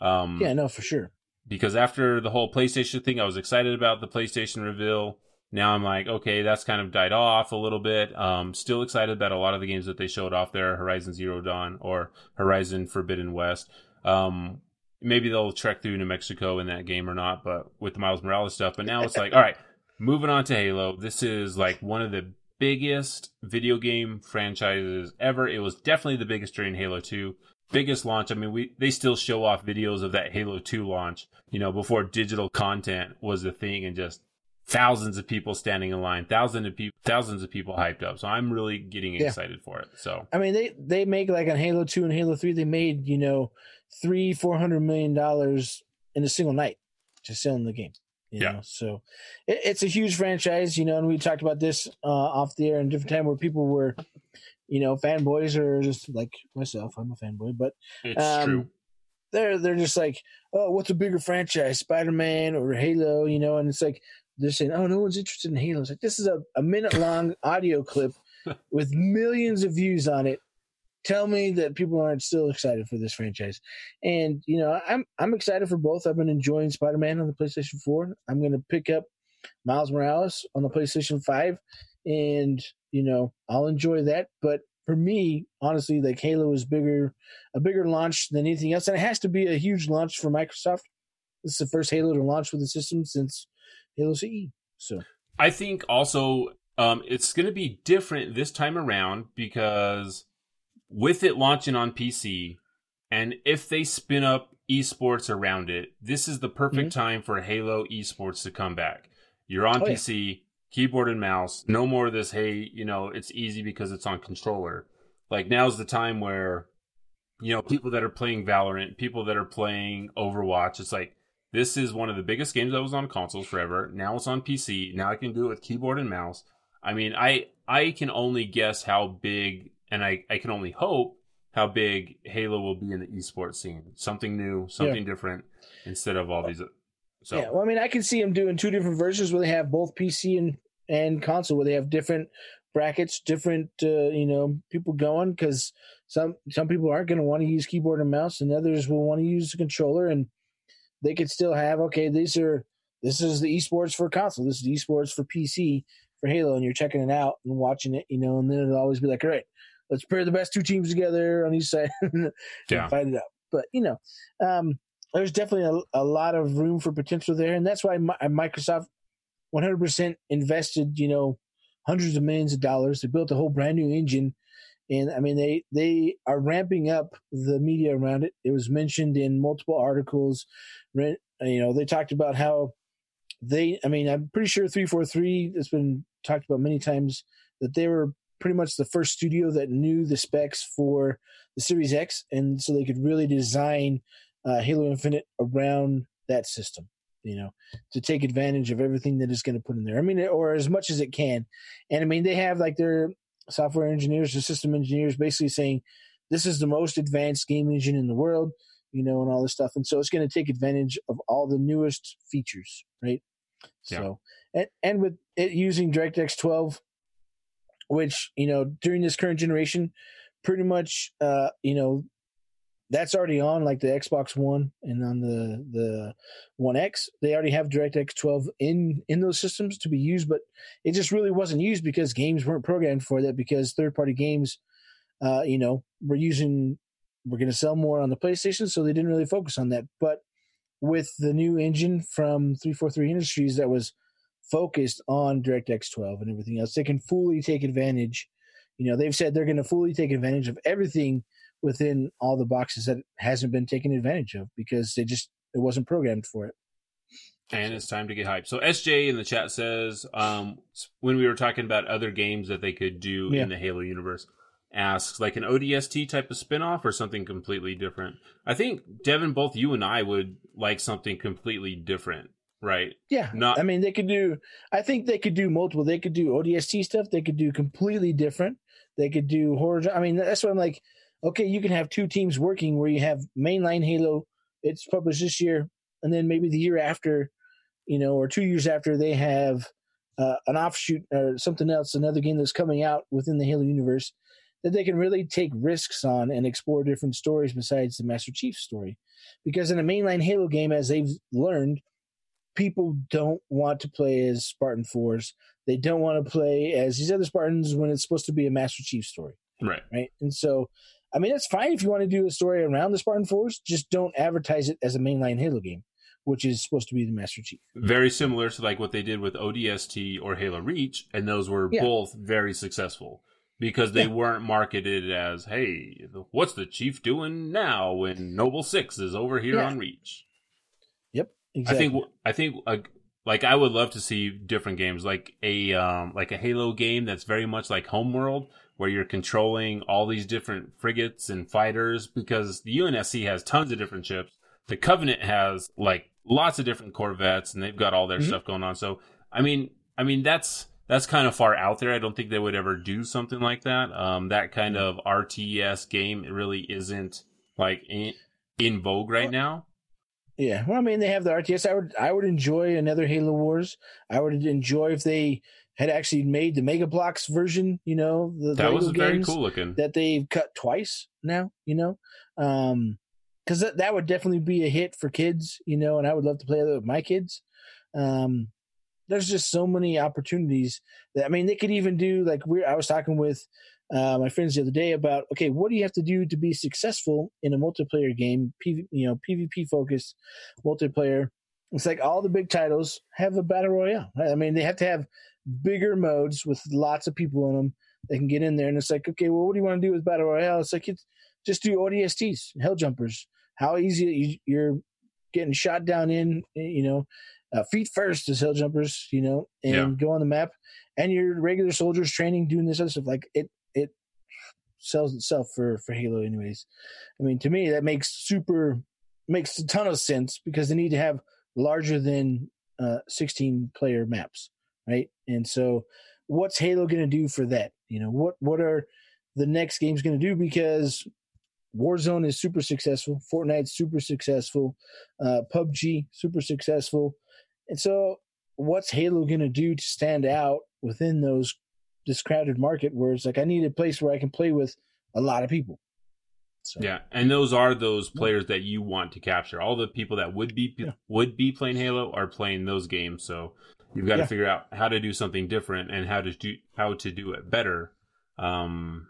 Um, yeah, no, for sure. because after the whole PlayStation thing, I was excited about the PlayStation reveal. Now I'm like, okay, that's kind of died off a little bit. Um, still excited about a lot of the games that they showed off there, Horizon Zero Dawn or Horizon Forbidden West. Um, maybe they'll trek through New Mexico in that game or not, but with the Miles Morales stuff. But now it's like, all right, moving on to Halo. This is like one of the biggest video game franchises ever. It was definitely the biggest during Halo 2 biggest launch. I mean, we they still show off videos of that Halo 2 launch, you know, before digital content was a thing and just thousands of people standing in line, thousands of people thousands of people hyped up. So I'm really getting Yeah. excited for it. So I mean, they they make like on Halo Two and Halo Three, they made you know three four hundred million dollars in a single night just selling the game. You Yeah. know? so it, it's a huge franchise, you know, and we talked about this uh, off the air in a different time where people were, you know, fanboys or just like myself. I'm a fanboy, but it's Um, true. they're they're just like, oh, what's a bigger franchise, Spider Man or Halo? You know, and it's like they're saying, oh, no one's interested in Halo. It's like this is a, a minute long audio clip with millions of views on it. Tell me that people aren't still excited for this franchise, and you know, I'm I'm excited for both. I've been enjoying Spider Man on the PlayStation Four. I'm going to pick up Miles Morales on the PlayStation Five, and you know, I'll enjoy that. But for me, honestly, like Halo is bigger, a bigger launch than anything else, and it has to be a huge launch for Microsoft. This is the first Halo to launch with the system since Halo CE. So I think also um, it's going to be different this time around because with it launching on PC, and if they spin up esports around it, this is the perfect mm-hmm. time for Halo esports to come back. You're on Oh, yeah. PC, keyboard and mouse. No more of this, hey, you know, it's easy because it's on controller. Like now's the time where, you know, people that are playing Valorant, people that are playing Overwatch, it's like, this is one of the biggest games that was on consoles forever. Now it's on PC. Now I can do it with keyboard and mouse. I mean, I I can only guess how big, and I, I can only hope how big Halo will be in the esports scene. Something new, something different, instead of all these. So yeah, well, I mean, I can see them doing two different versions where they have both PC and and console, where they have different brackets, different uh, you know people going because some some people aren't going to want to use keyboard and mouse, and others will want to use the controller, and they could still have okay, these are this is the esports for console, this is the esports for PC for Halo, and you're checking it out and watching it, you know, and then it'll always be like, all right, let's pair the best two teams together on each side and Yeah. fight it out. But you know, um, there's definitely a, a lot of room for potential there, and that's why Mi- uh, Microsoft 100% invested, you know, hundreds of millions of dollars. They built a whole brand new engine, and I mean they they are ramping up the media around it. It was mentioned in multiple articles. You know, they talked about how they. I mean, I'm pretty sure 343 has been talked about many times that they were pretty much the first studio that knew the specs for the Series X, and so they could really design uh, Halo Infinite around that system. You know, to take advantage of everything that is going to put in there. I mean, or as much as it can. And I mean, they have like their software engineers, the system engineers, basically saying this is the most advanced game engine in the world. You know, and all this stuff, and so it's going to take advantage of all the newest features, right? Yeah. So, and, and with it using DirectX 12, which you know during this current generation, pretty much, uh, you know, that's already on like the Xbox One and on the the One X. They already have DirectX 12 in in those systems to be used, but it just really wasn't used because games weren't programmed for that because third party games uh, you know, we're using we're going to sell more on the PlayStation, so they didn't really focus on that. But with the new engine from 343 Industries that was focused on DirectX 12 and everything else, they can fully take advantage. You know, they've said they're going to fully take advantage of everything within all the boxes that hasn't been taken advantage of because they just it wasn't programmed for it. And it's time to get hyped. So SJ in the chat says, um, when we were talking about other games that they could do Yeah. in the Halo universe, asks like an ODST type of spin-off or something completely different. I think Devin, both you and I would like something completely different, right? Yeah, Not- I mean they could do. I think they could do multiple. They could do ODST stuff. They could do completely different. They could do horror. I mean that's what I'm like. Okay, you can have two teams working where you have mainline Halo. It's published this year, and then maybe the year after, you know, or two years after, they have uh, an offshoot or something else, another game that's coming out within the Halo universe that they can really take risks on and explore different stories besides the Master Chief story. Because in a mainline Halo game, as they've learned, people don't want to play as Spartan Fours. They don't want to play as these other Spartans when it's supposed to be a Master Chief story, Right. right? And so, I mean, it's fine if you want to do a story around the Spartan Fours, just don't advertise it as a mainline Halo game, which is supposed to be the Master Chief. Very similar to like what they did with ODST or Halo Reach, and those were Yeah. both very successful because they Yeah. weren't marketed as, "Hey, what's the chief doing now when Noble Six is over here Yeah. on Reach?" Exactly. I think I think uh, like I would love to see different games like a um like a Halo game that's very much like Homeworld where you're controlling all these different frigates and fighters because the UNSC has tons of different ships. The Covenant has like lots of different corvettes and they've got all their Mhm. stuff going on. So I mean I mean that's that's kind of far out there. I don't think they would ever do something like that. Um that kind of RTS game really isn't like in, in vogue right now. Yeah, well, I mean, they have the RTS. I would, I would enjoy another Halo Wars. I would enjoy if they had actually made the Mega Bloks version. You know, the That was Lego very cool looking. that they've cut twice now. You know, um, because that that would definitely be a hit for kids. You know, and I would love to play that with my kids. Um, there's just so many opportunities that I mean, they could even do like we. I was talking with uh, my friends the other day about okay, what do you have to do to be successful in a multiplayer game? PV, you know, PvP focused multiplayer. It's like all the big titles have a battle royale. Right? I mean, they have to have bigger modes with lots of people in them. They can get in there, and it's like, okay, well, what do you want to do with battle royale? It's like it's just do ODSTs, hell jumpers. How easy you, you're getting shot down in, you know, uh, feet first as hell jumpers, you know, and Yeah. go on the map, and your regular soldiers training doing this other stuff. Like it sells itself for for Halo, anyways. I mean, to me, that makes super makes a ton of sense because they need to have larger than uh, 16 player maps, right? And so, what's Halo going to do for that? You know, what what are the next games going to do? Because Warzone is super successful, Fortnite's super successful, uh, PUBG super successful, and so what's Halo going to do to stand out within those this crowded market where it's like I need a place where I can play with a lot of people. So, Yeah, and those are those players that you want to capture. All the people that would be Yeah. would be playing Halo are playing those games. So you've got to figure out how to do something different and how to do how to do it better. Um,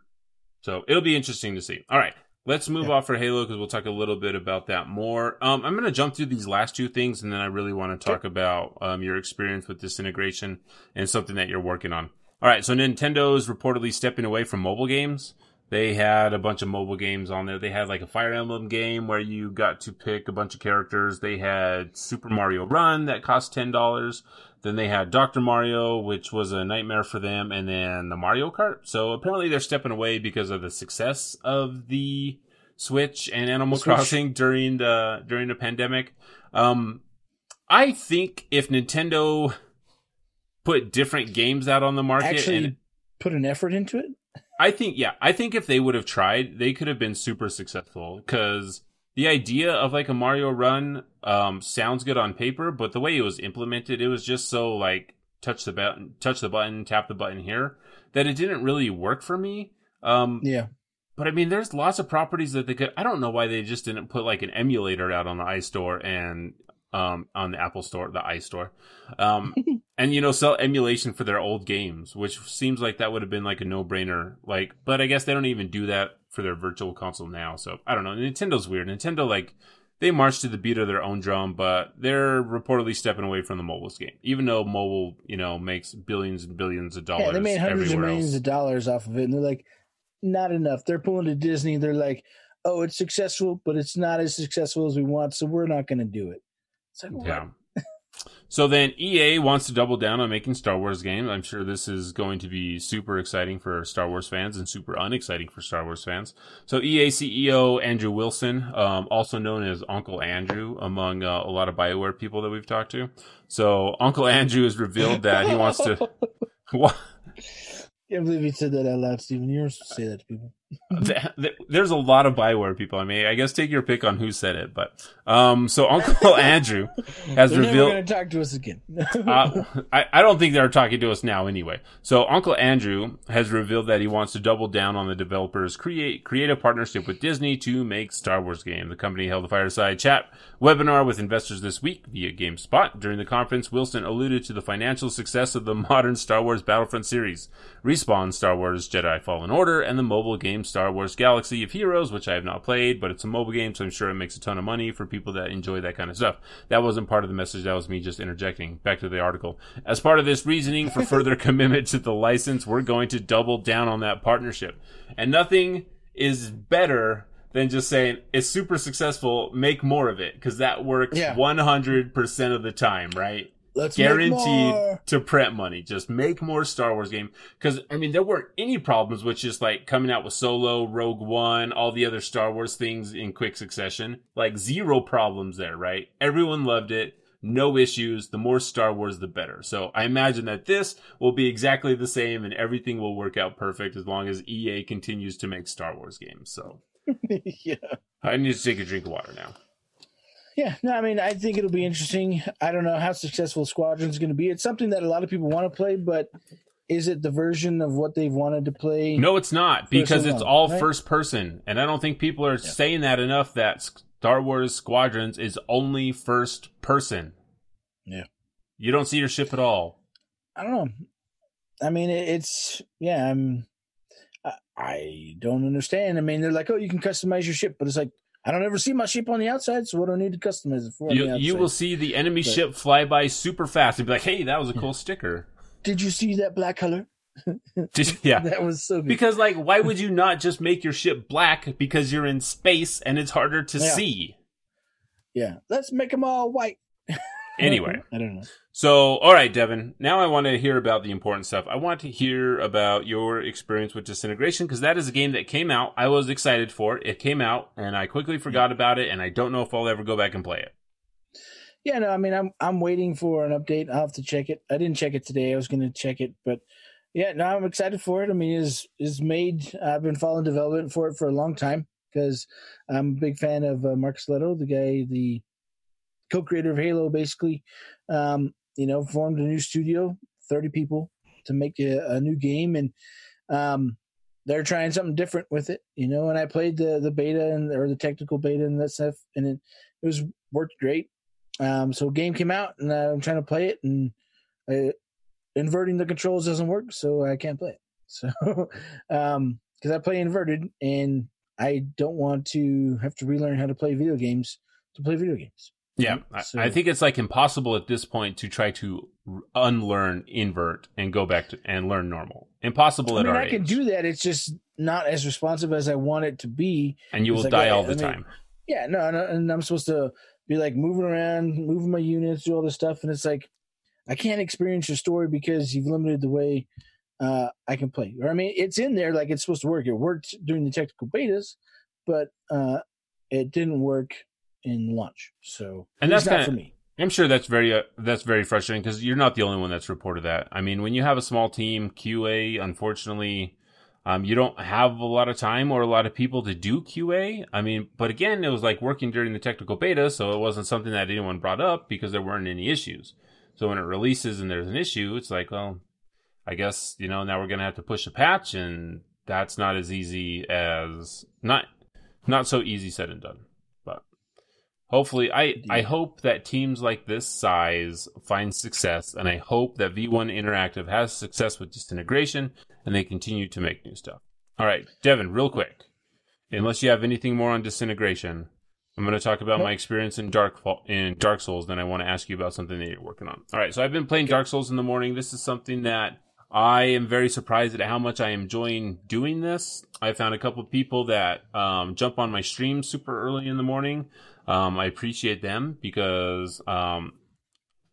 so it'll be interesting to see. All right, let's move Yeah. off for Halo because we'll talk a little bit about that more. Um, I'm going to jump through these last two things, and then I really want to talk about um, your experience with this integration and something that you're working on. All right, so Nintendo's reportedly stepping away from mobile games. They had a bunch of mobile games on there. They had like a Fire Emblem game where you got to pick a bunch of characters. They had Super Mario Run that cost ten dollars. Then they had Dr. Mario, which was a nightmare for them, and then the Mario Kart. So apparently they're stepping away because of the success of the Switch and Animal Switch. Crossing during the during the pandemic. Um, I think if Nintendo put different games out on the market actually and put an effort into it. I think, yeah, I think if they would have tried, they could have been super successful because the idea of like a Mario run um, sounds good on paper, but the way it was implemented, it was just so like touch the button, touch the button, tap the button here that it didn't really work for me. Um, Yeah, but I mean, there's lots of properties that they could. I don't know why they just didn't put like an emulator out on the iStore and um, on the Apple Store, the iStore, um, and you know sell emulation for their old games, which seems like that would have been like a no brainer. Like, but I guess they don't even do that for their virtual console now. So I don't know. Nintendo's weird. Nintendo like they march to the beat of their own drum, but they're reportedly stepping away from the mobile game, even though mobile, you know, makes billions and billions of dollars. Yeah, they made hundreds of millions else. of dollars off of it, and they're like, not enough. They're pulling to Disney. They're like, oh, it's successful, but it's not as successful as we want, so we're not going to do it. Like, Yeah. So then EA wants to double down on making Star Wars games. I'm sure this is going to be super exciting for Star Wars fans and super unexciting for Star Wars fans. So EA CEO Andrew Wilson, um, also known as Uncle Andrew among uh, a lot of BioWare people that we've talked to. So Uncle Andrew has revealed that he wants to. What? can't believe you said that out loud, Steven. You're supposed to say that to people. Th- th- There's a lot of Bioware people. I mean, I guess take your pick on who said it, but um, so Uncle Andrew has They're revealed. going to talk to us again. uh, I, I don't think they're talking to us now anyway. So Uncle Andrew has revealed that he wants to double down on the developers' create creative partnership with Disney to make Star Wars game. The company held a fireside chat webinar with investors this week via GameSpot. During the conference, Wilson alluded to the financial success of the modern Star Wars Battlefront series, Respawn Star Wars Jedi Fallen Order, and the mobile game Star Wars Galaxy of Heroes, which I have not played, but it's a mobile game, so I'm sure it makes a ton of money for people that enjoy that kind of stuff. That wasn't part of the message. That was me just interjecting. Back to the article. As part of this reasoning for further commitment to the license, we're going to double down on that partnership. And nothing is better than just saying it's super successful, make more of it, because that works Yeah. 100% of the time, right? Let's guaranteed to print money. Just make more Star Wars game. Because I mean, there weren't any problems with just like coming out with Solo, Rogue One, all the other Star Wars things in quick succession. Like zero problems there, right? Everyone loved it. No issues. The more Star Wars, the better. So I imagine that this will be exactly the same, and everything will work out perfect as long as EA continues to make Star Wars games. So yeah. I need to take a drink of water now. Yeah, no, I mean, I think it'll be interesting. I don't know how successful Squadron's going to be. It's something that a lot of people want to play, but is it the version of what they've wanted to play? No, it's not because it's all right? first person, and I don't think people are saying that enough. That Star Wars Squadrons is only first person. Yeah. you don't see your ship at all. I don't know. I mean, it's yeah. I'm. I, I don't understand. I mean, they're like, oh, you can customize your ship, but it's like I don't ever see my ship on the outside, so what do I need to customize it for? You you will see the enemy But- ship fly by super fast and be like, "Hey, that was a cool sticker." Did you see that black color? Did- yeah, That was so good. because like, why would you not just make your ship black because you're in space and it's harder to Yeah. see? yeah, let's make them all white. Anyway, I don't know. So, all right, Devin. Now I want to hear about the important stuff. I want to hear about your experience with Disintegration because that is a game that came out. I was excited for it. It came out, and I quickly forgot about it, and I don't know if I'll ever go back and play it. Yeah, no, I mean, I'm I'm waiting for an update. I'll have to check it. I didn't check it today. I was going to check it, but yeah, no, I'm excited for it. I mean, is is made. I've been following development for it for a long time because I'm a big fan of uh, Marcus Lehto, the guy, the co-creator of Halo. Basically, um, you know, formed a new studio, thirty people to make a, a new game, and um, they're trying something different with it. You know, and I played the the beta and or the technical beta and that stuff, and it it was worked great. Um, so game came out and I'm trying to play it and uh, inverting the controls doesn't work, so I can't play it. So, um, cause I play inverted and I don't want to have to relearn how to play video games to play video games. Yeah, Mhm. I, So- I think it's like impossible at this point to try to unlearn invert and go back to and learn normal. Impossible I at mean, our I can do that. It's just not as responsive as I want it to be. and you will like, die I- all the I mean, time. Yeah, no, no, and I'm supposed to be like moving around, moving my units, do all this stuff, and it's like I can't experience your story because you've limited the way uh, I can play. Or I mean, it's in there like it's supposed to work. It worked during the technical betas, but uh, it didn't work in launch. So And that's not kinda- for me. I'm sure that's very uh, that's very frustrating because you're not the only one that's reported that. I mean, when you have a small team, QA, unfortunately, um, you don't have a lot of time or a lot of people to do QA. I mean, but again, it was like working during the technical beta, so it wasn't something that anyone brought up because there weren't any issues. So when it releases and there's an issue, it's like, well, I guess you know now we're gonna have to push a patch, and that's not as easy as not not so easy said and done. Hopefully I I hope that teams like this size find success and I hope that V1 Interactive has success with disintegration and they continue to make new stuff. All right, Devin, real quick. Unless you have anything more on disintegration, I'm going to talk about my experience in Dark in Dark Souls. Then I want to ask you about something that you're working on. All right, so I've been playing Dark Souls in the morning. This is something that I am very surprised at how much I am enjoying doing this. I found a couple of people that um, jump on my stream super early in the morning. Um, I appreciate them because um,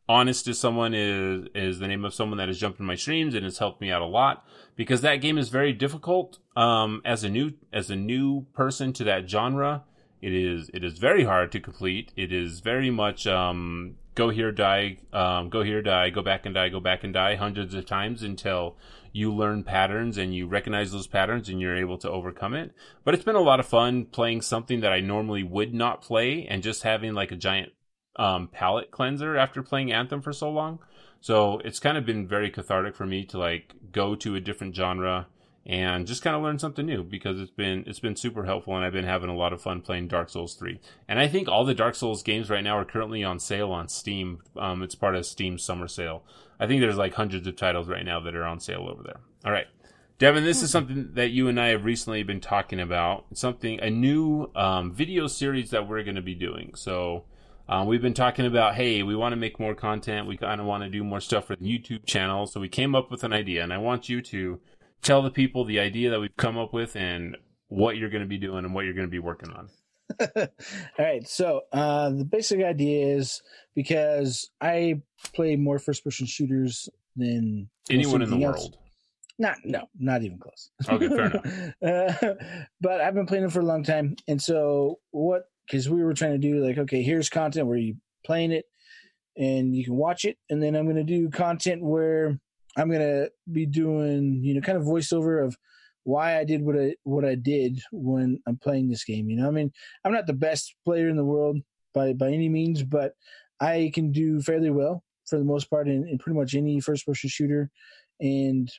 honest is someone is is the name of someone that has jumped in my streams and has helped me out a lot because that game is very difficult um, as a new as a new person to that genre. It is it is very hard to complete. It is very much um, go here, die, um, go here, die, go back and die, go back and die hundreds of times until you learn patterns and you recognize those patterns and you're able to overcome it. But it's been a lot of fun playing something that I normally would not play and just having like a giant um, palate cleanser after playing Anthem for so long. So it's kind of been very cathartic for me to like go to a different genre and just kind of learn something new because it's been it's been super helpful and I've been having a lot of fun playing Dark Souls 3. And I think all the Dark Souls games right now are currently on sale on Steam. Um, it's part of Steam's summer sale. I think there's like hundreds of titles right now that are on sale over there. All right. Devin, this is something that you and I have recently been talking about. something, a new um, video series that we're going to be doing. So, um, we've been talking about, hey, we want to make more content. We kind of want to do more stuff for the YouTube channel. So we came up with an idea, and I want you to tell the people the idea that we've come up with and what you're going to be doing and what you're going to be working on. All right. So uh, the basic idea is because I play more first person shooters than anyone in the else. world. Not no, not even close. Okay, fair enough. uh, but I've been playing them for a long time, and so what? Because we were trying to do like, okay, here's content where you playing it, and you can watch it, and then I'm going to do content where I'm gonna be doing, you know, kind of voiceover of why I did what I what I did when I'm playing this game. You know, I mean, I'm not the best player in the world by by any means, but I can do fairly well for the most part in, in pretty much any first person shooter. And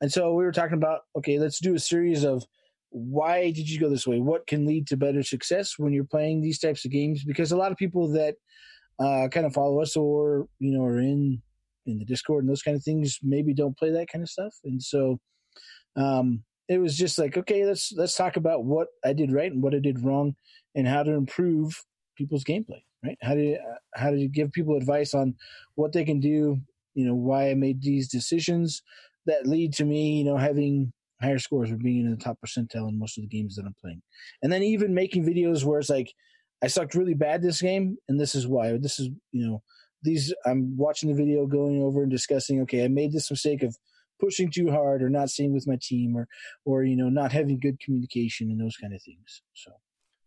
and so we were talking about okay, let's do a series of why did you go this way? What can lead to better success when you're playing these types of games? Because a lot of people that uh, kind of follow us or you know are in in the Discord and those kind of things maybe don't play that kind of stuff. And so um, it was just like, okay, let's let's talk about what I did right and what I did wrong, and how to improve people's gameplay. Right? How to how to give people advice on what they can do. You know, why I made these decisions that lead to me, you know, having higher scores or being in the top percentile in most of the games that I'm playing. And then even making videos where it's like, I sucked really bad this game, and this is why. This is you know these I'm watching the video going over and discussing, okay, I made this mistake of pushing too hard or not staying with my team or or you know not having good communication and those kind of things. So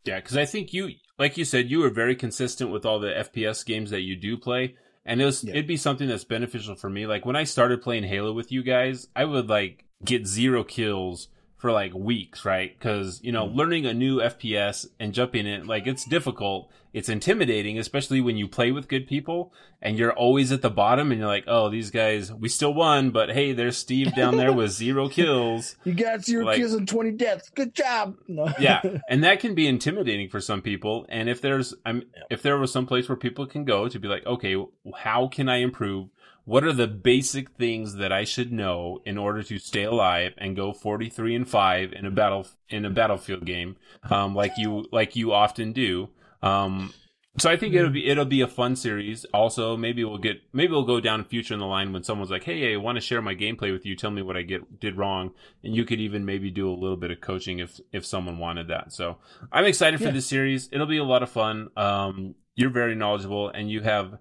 yeah, because I think you, like you said, you were very consistent with all the FPS games that you do play, and it was yeah. it'd be something that's beneficial for me. Like when I started playing Halo with you guys, I would like get zero kills for like weeks, right? Because you know, mm-hmm. learning a new FPS and jumping in, like it's difficult. It's intimidating, especially when you play with good people and you're always at the bottom and you're like, oh, these guys, we still won, but hey, there's Steve down there with zero kills. You got zero like, kills and 20 deaths. Good job. No. yeah. And that can be intimidating for some people. And if there's, I'm, if there was some place where people can go to be like, okay, how can I improve? What are the basic things that I should know in order to stay alive and go 43 and 5 in a battle in a battlefield game um, like you like you often do um, so I think it'll be it'll be a fun series. Also, maybe we'll get maybe we'll go down future in the line when someone's like, "Hey, I want to share my gameplay with you. Tell me what I get did wrong." And you could even maybe do a little bit of coaching if if someone wanted that. So I'm excited yeah. for this series. It'll be a lot of fun. Um, you're very knowledgeable, and you have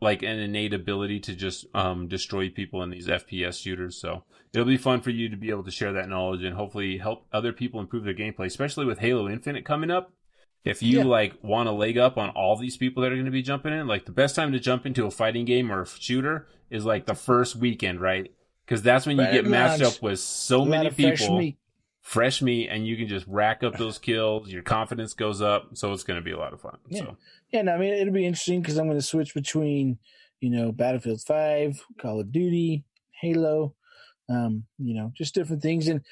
like an innate ability to just um, destroy people in these FPS shooters. So it'll be fun for you to be able to share that knowledge and hopefully help other people improve their gameplay, especially with Halo Infinite coming up. If you yeah. like want to leg up on all these people that are going to be jumping in, like the best time to jump into a fighting game or a shooter is like the first weekend, right? Because that's when you get matched up with so many people fresh meat and you can just rack up those kills. Your confidence goes up. So it's going to be a lot of fun. Yeah. So. Yeah. No, I mean, it'll be interesting because I'm going to switch between, you know, Battlefield 5, Call of Duty, Halo, um, you know, just different things. And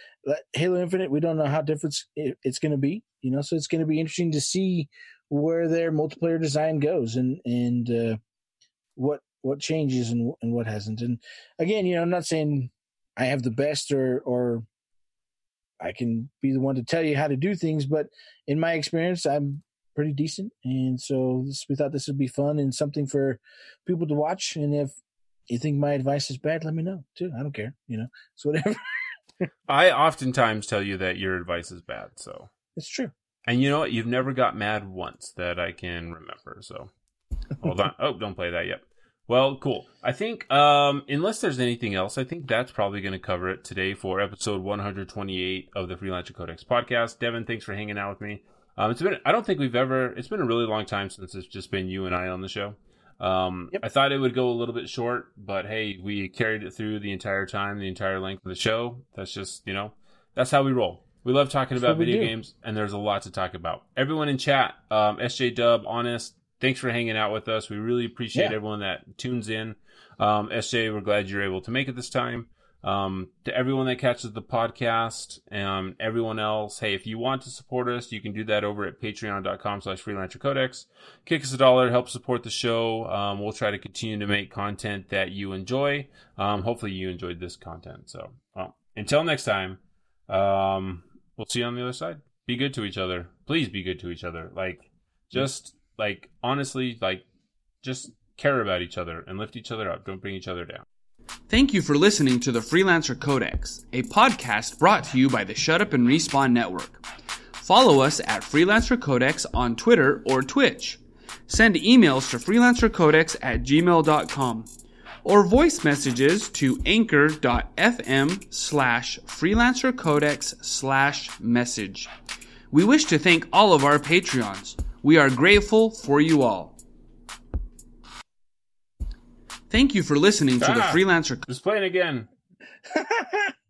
Halo Infinite, we don't know how different it's going to be, you know, so it's going to be interesting to see where their multiplayer design goes and and uh, what what changes and and what hasn't. And again, you know, I'm not saying I have the best or or I can be the one to tell you how to do things, but in my experience, I'm pretty decent, and so this, we thought this would be fun and something for people to watch. And if you think my advice is bad, let me know too. I don't care, you know, it's whatever. I oftentimes tell you that your advice is bad, so it's true. And you know what? You've never got mad once that I can remember. So hold on. Oh, don't play that yet. Well, cool. I think um, unless there's anything else, I think that's probably going to cover it today for episode 128 of the Freelancer Codex podcast. Devin, thanks for hanging out with me. Um, it's been I don't think we've ever it's been a really long time since it's just been you and I on the show. Um, Yep. I thought it would go a little bit short, but hey, we carried it through the entire time, the entire length of the show. That's just you know that's how we roll. We love talking That's about video do. games, and there's a lot to talk about. Everyone in chat, um, SJ Dub, Honest, thanks for hanging out with us. We really appreciate Yeah. everyone that tunes in. Um, SJ, we're glad you're able to make it this time. Um, to everyone that catches the podcast, um, everyone else, hey, if you want to support us, you can do that over at patreon.com slash freelancer codex. Kick us a dollar, help support the show. Um, we'll try to continue to make content that you enjoy. Um, hopefully you enjoyed this content. So, well, until next time, um, we'll see you on the other side. Be good to each other. Please be good to each other. Like, just like honestly, like, just care about each other and lift each other up. Don't bring each other down. Thank you for listening to the Freelancer Codex, a podcast brought to you by the Shut Up and Respawn Network. Follow us at Freelancer Codex on Twitter or Twitch. Send emails to freelancercodex at gmail.com or voice messages to anchor.fm slash freelancercodex slash message. We wish to thank all of our Patreons. We are grateful for you all. Thank you for listening to the Ah. Freelancer Just playing again.